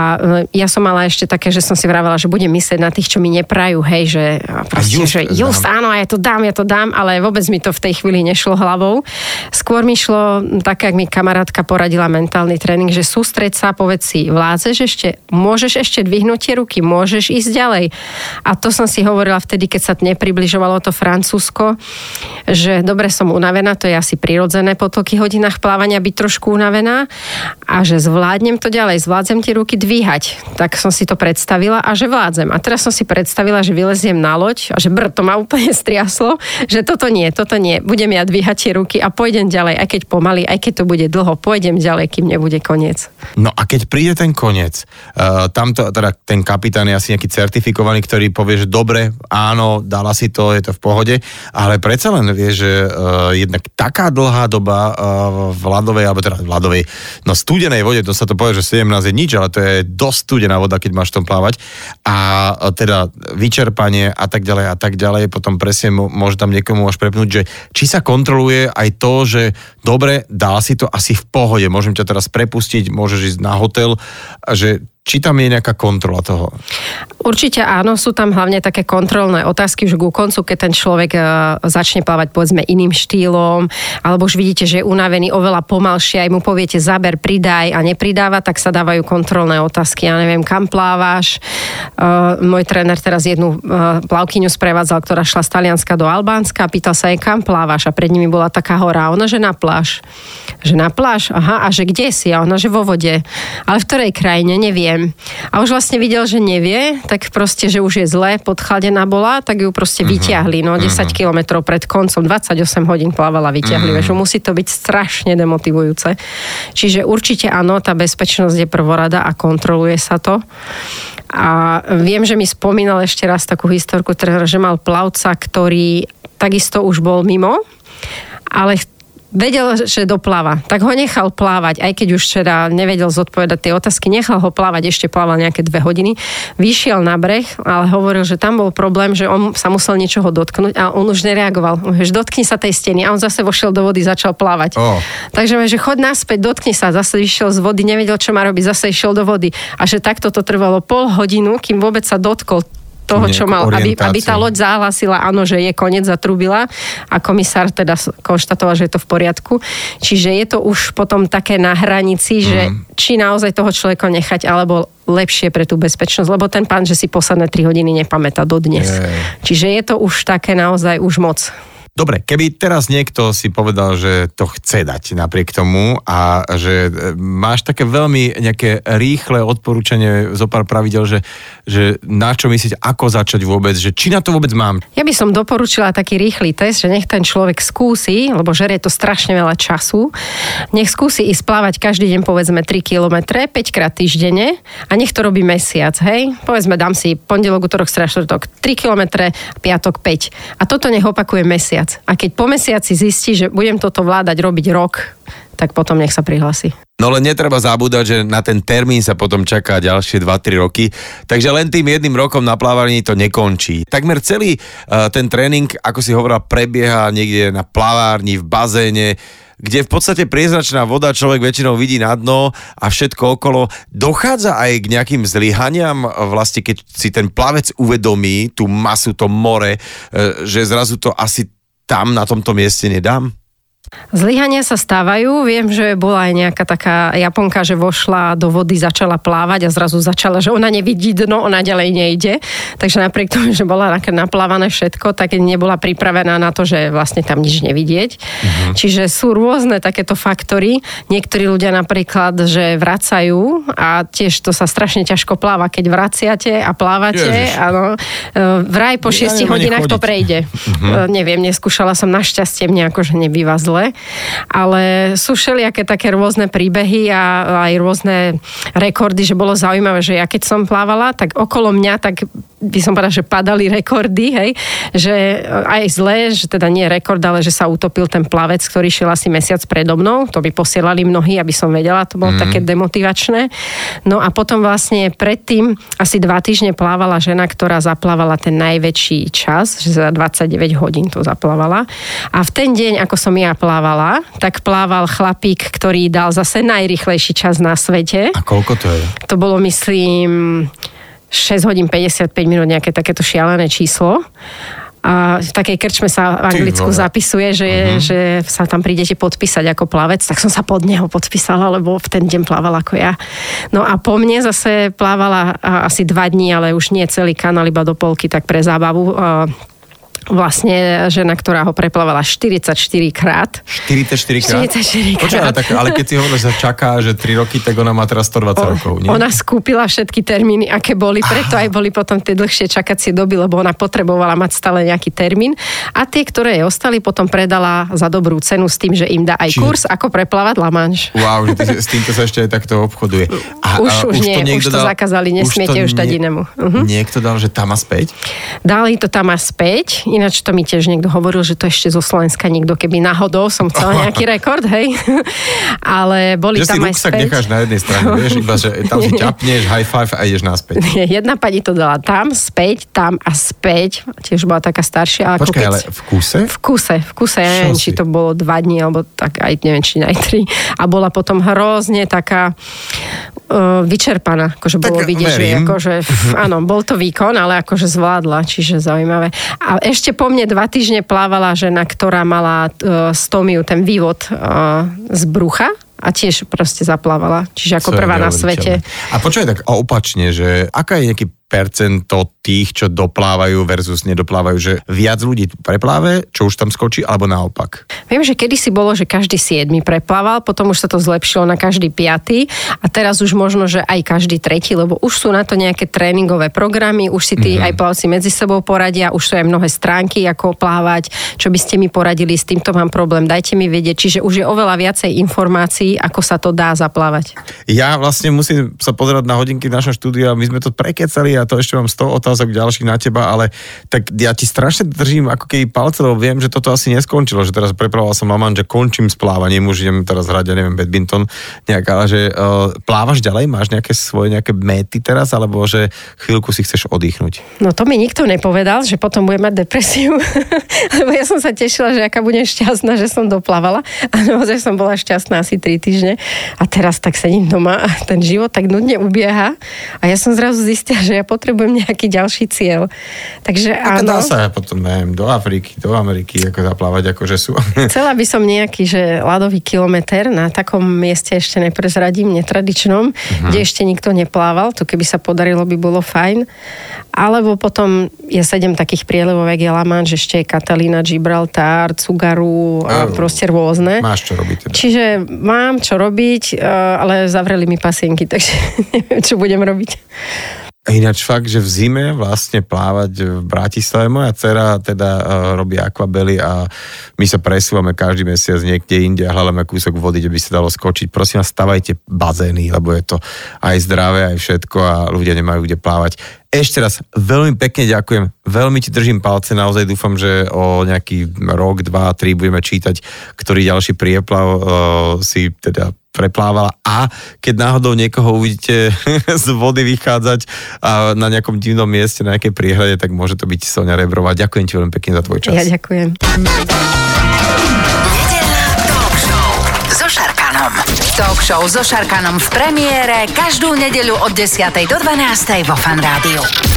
e, ja som mala ešte také, že som si vravela, že budem myslieť na tých, čo mi neprajú, hej, že proste, just že just áno, ja to dám, ja to dám, ale vôbec mi to v tej chvíli nešlo hlavou. Skôr mi šlo, tak jak mi kamarátka poradila mentálny tréning, že sústreď sa, povedz si, vládzeš ešte, môžeš ešte dvihnúť tie ruky, môžeš ísť ďalej. A to som si hovorila vtedy, keď sa nepribližovalo to Francúzsko, že dobre som unavená, to je asi prirodzené po toľkých hodinách plávania byť trošku unavená a že zvládnem to ďalej, zvládzem tie ruky dvíhať. Tak som si to predstavila a že vládzem. A teraz som si predstavila, že vyleziem na loď a že brr, to ma úplne striaslo, že toto nie, toto nie. Budem ja dvíhať tie ruky a pôjdem ďalej, aj keď pomaly, aj keď to bude dlho, pôjdem ďalej, kým nebude koniec. No a keď príde ten koniec, uh, tamto, teda ten kapitán je asi nejaký certifikovaný, ktorý povie, že dobre, áno, dala si to, je to v pohode, ale predsa len vie, že uh, jednak taká dlhá doba uh, v ľadovej, alebo teda v ľadovej, no studenej vode, to sa to povie, že 17 je nič, ale to je dosť studená voda, keď máš tom plávať. A uh, teda vyčerpanie a tak ďalej a tak ďalej, potom presne môže tam niekomu až prepnúť, že či sa kontroluje aj to, že dobre, dala si to asi v pohode, môžem ťa teraz prepustiť, môžeš ísť na hotel, že či tam je nejaká kontrola toho? Určite áno, sú tam hlavne také kontrolné otázky už ku koncu, keď ten človek uh, začne plávať povedzme iným štýlom, alebo už vidíte, že je unavený oveľa pomalšie, aj mu poviete zaber, pridaj a nepridáva, tak sa dávajú kontrolné otázky. Ja neviem, kam plávaš. Uh, môj tréner teraz jednu uh, plavkyňu sprevádzal, ktorá šla z Talianska do Albánska a pýtal sa jej, kam plávaš a pred nimi bola taká hora ona, že na pláž. Že na pláž? Aha, a že kde si? A ona, že vo vode. Ale v ktorej krajine? Neviem A už vlastne videl, že nevie, tak proste, že už je zle, podchladená bola, tak ju proste uh-huh. vyťahli, no 10 uh-huh. kilometrov pred koncom, 28 hodín plávala, vyťahli, uh-huh. že musí to byť strašne demotivujúce. Čiže určite áno, tá bezpečnosť je prvorada a kontroluje sa to. A viem, že mi spomínal ešte raz takú historku, teda, že mal plavca, ktorý takisto už bol mimo, ale vedel, že dopláva, tak ho nechal plávať, aj keď už teda nevedel zodpovedať tie otázky, nechal ho plávať, ešte plával nejaké dve hodiny, vyšiel na breh, ale hovoril, že tam bol problém, že on sa musel niečoho dotknúť a on už nereagoval. Že dotkni sa tej steny a on zase vošiel do vody, začal plávať. Oh. Takže že chod naspäť, dotkni sa, zase vyšiel z vody, nevedel, čo má robiť, zase išiel do vody. A že takto to trvalo pol hodinu, kým vôbec sa dotkol toho, čo mal, aby, aby tá loď zahlasila, áno, že je koniec, zatrubila a komisár teda konštatoval, že je to v poriadku. Čiže je to už potom také na hranici, že mm. či naozaj toho človeka nechať, alebo lepšie pre tú bezpečnosť, lebo ten pán, že si posledné 3 hodiny nepamätá dodnes. Je. Čiže je to už také naozaj už moc. Dobre, keby teraz niekto si povedal, že to chce dať napriek tomu a že e, máš také veľmi nejaké rýchle odporúčanie zo pár pravidel, že, že na čo myslíte, ako začať vôbec, že či na to vôbec mám? Ja by som doporučila taký rýchly test, že nech ten človek skúsi, lebo žerie to strašne veľa času, nech skúsi ísť plávať každý deň povedzme 3 km, 5 krát týždenne a nech to robí mesiac, hej? Povedzme, dám si pondelok, útorok, streda, štvrtok 3 km, piatok 5. A toto nech opakuje mesiac mesiac. A keď po mesiaci zistí, že budem toto vládať robiť rok, tak potom nech sa prihlási. No len netreba zabúdať, že na ten termín sa potom čaká ďalšie 2-3 roky, takže len tým jedným rokom na plávaní to nekončí. Takmer celý uh, ten tréning, ako si hovorila, prebieha niekde na plavárni, v bazéne, kde v podstate prieznačná voda človek väčšinou vidí na dno a všetko okolo. Dochádza aj k nejakým zlyhaniam, vlastne keď si ten plavec uvedomí tú masu, to more, e, že zrazu to asi tam na tomto mieste nedám? Zlyhania sa stávajú. Viem, že bola aj nejaká taká Japonka, že vošla do vody, začala plávať a zrazu začala, že ona nevidí dno, ona ďalej nejde. Takže napriek tomu, že bola naplávané všetko, tak nebola pripravená na to, že vlastne tam nič nevidieť. Uh-huh. Čiže sú rôzne takéto faktory. Niektorí ľudia napríklad, že vracajú a tiež to sa strašne ťažko pláva, keď vraciate a plávate. Áno, e, vraj po 6 ja hodinách to prejde. Uh-huh. Neviem, neskúšala som našťastie, mne akože nebýva zle zle, ale sú všelijaké také rôzne príbehy a aj rôzne rekordy, že bolo zaujímavé, že ja keď som plávala, tak okolo mňa tak by som povedala, že padali rekordy, hej, že aj zle, že teda nie rekord, ale že sa utopil ten plavec, ktorý šiel asi mesiac predo mnou, to by posielali mnohí, aby som vedela, to bolo mm. také demotivačné. No a potom vlastne predtým asi dva týždne plávala žena, ktorá zaplávala ten najväčší čas, že za 29 hodín to zaplávala. A v ten deň, ako som ja plávala, tak plával chlapík, ktorý dal zase najrychlejší čas na svete. A koľko to je? To bolo, myslím, 6 hodín 55 minút, nejaké takéto šialené číslo. A v takej krčme sa v Anglicku zapisuje, že, uh-huh. že sa tam prídete podpísať ako plavec, tak som sa pod neho podpísala, lebo v ten deň plávala ako ja. No a po mne zase plávala asi dva dní, ale už nie celý kanál, iba do polky, tak pre zábavu vlastne žena, ktorá ho preplávala 44 krát. 44 krát? 44 Počuaj, ale, krát. tak, ale keď si hovorila, že čaká, že 3 roky, tak ona má teraz 120 rokov, nie? Ona skúpila všetky termíny, aké boli, preto aj boli potom tie dlhšie čakacie doby, lebo ona potrebovala mať stále nejaký termín. A tie, ktoré jej ostali, potom predala za dobrú cenu s tým, že im dá aj Čiže- kurz, ako preplávať La Manche. Wow, že s týmto sa ešte aj takto obchoduje. A, Už- už nie, už to zakázali, nesmiete už dať inému. Mhm. Niekto dal, že tam a späť? Dali to tam a späť, ináč to mi tiež niekto hovoril, že to ešte zo Slovenska nikto, keby náhodou som chcela nejaký rekord, hej. Ale boli Že si tam aj ruksak späť. necháš na jednej strane, vieš, iba, že tam si ťapneš, high five a ideš naspäť. Jedna pani to dala tam, späť, tam a späť. Tiež bola taká staršia. Ako Počkaj, keď... ale v kuse? V kuse, v kuse, ja neviem, si? či to bolo dva dní, alebo tak aj neviem, či aj tri. A bola potom hrozne taká uh, vyčerpaná, akože Tak bolo vidieť, že akože, áno, bol to výkon, ale akože zvládla, čiže zaujímavé. A ešte po mne dva týždne plávala žena, ktorá mala uh, stomiu, ten vývod uh, z brucha a tiež proste zaplávala. Čiže ako Co prvá na svete. A počkaj tak a opačne, že aká je nejaký percento tých, čo doplávajú versus nedoplávajú, že viac ľudí prepláve, čo už tam skočí, alebo naopak? Viem, že kedysi bolo, že každý siedmy preplával, potom už sa to zlepšilo na každý piatý a teraz už možno, že aj každý tretí, lebo už sú na to nejaké tréningové programy, už si tí mm-hmm. aj plavci medzi sebou poradia, už sú aj mnohé stránky, ako plávať, čo by ste mi poradili, s týmto mám problém, dajte mi vedieť, čiže už je oveľa viacej informácií, ako sa to dá zaplávať. Ja vlastne musím sa pozerať na hodinky v našom štúdiu a my sme to prekecali a to ešte mám 100 otázok ďalších na teba, ale tak ja ti strašne držím ako keby palce, lebo viem, že toto asi neskončilo, že teraz prepravoval som Maman, že končím s plávaním, už idem teraz hrať, ja neviem, badminton nejak, ale že uh, plávaš ďalej, máš nejaké svoje nejaké méty teraz, alebo že chvíľku si chceš oddychnúť. No to mi nikto nepovedal, že potom budem mať depresiu, lebo ja som sa tešila, že aká budem šťastná, že som doplávala a naozaj som bola šťastná asi 3 týždne a teraz tak sedím doma a ten život tak nudne ubieha a ja som zrazu zistila, že ja potrebujem nejaký ďalší cieľ. Takže A áno. dá sa potom, neviem, do Afriky, do Ameriky, ako zaplávať, akože sú. Chcela by som nejaký, že ľadový kilometr na takom mieste ešte neprezradím, netradičnom, uh-huh. kde ešte nikto neplával, to keby sa podarilo, by bolo fajn. Alebo potom je sedem takých prielevov, jak je Manche, ešte je Katalína, Gibraltar, Cugaru a Áno. proste rôzne. Máš čo robiť teda. Čiže mám čo robiť, eh, ale zavreli mi pasienky, takže neviem, čo budem robiť. Ináč fakt, že v zime vlastne plávať v Bratislave. Moja dcera teda uh, robí akvabely a my sa presúvame každý mesiac niekde inde a hľadáme kúsok vody, kde by sa dalo skočiť. Prosím vás, stavajte bazény, lebo je to aj zdravé, aj všetko a ľudia nemajú kde plávať. Ešte raz veľmi pekne ďakujem, veľmi ti držím palce, naozaj dúfam, že o nejaký rok, dva, tri budeme čítať, ktorý ďalší prieplav uh, si teda preplávala a keď náhodou niekoho uvidíte z vody vychádzať a na nejakom divnom mieste, na nejakej priehrade, tak môže to byť Sonia Rebrová. Ďakujem ti veľmi pekne za tvoj čas. Ja ďakujem. Nedeľná talk show so Šarkanom. Talk show so Šarkanom v premiére každú nedeľu od 10. do 12. vo Fan Rádiu.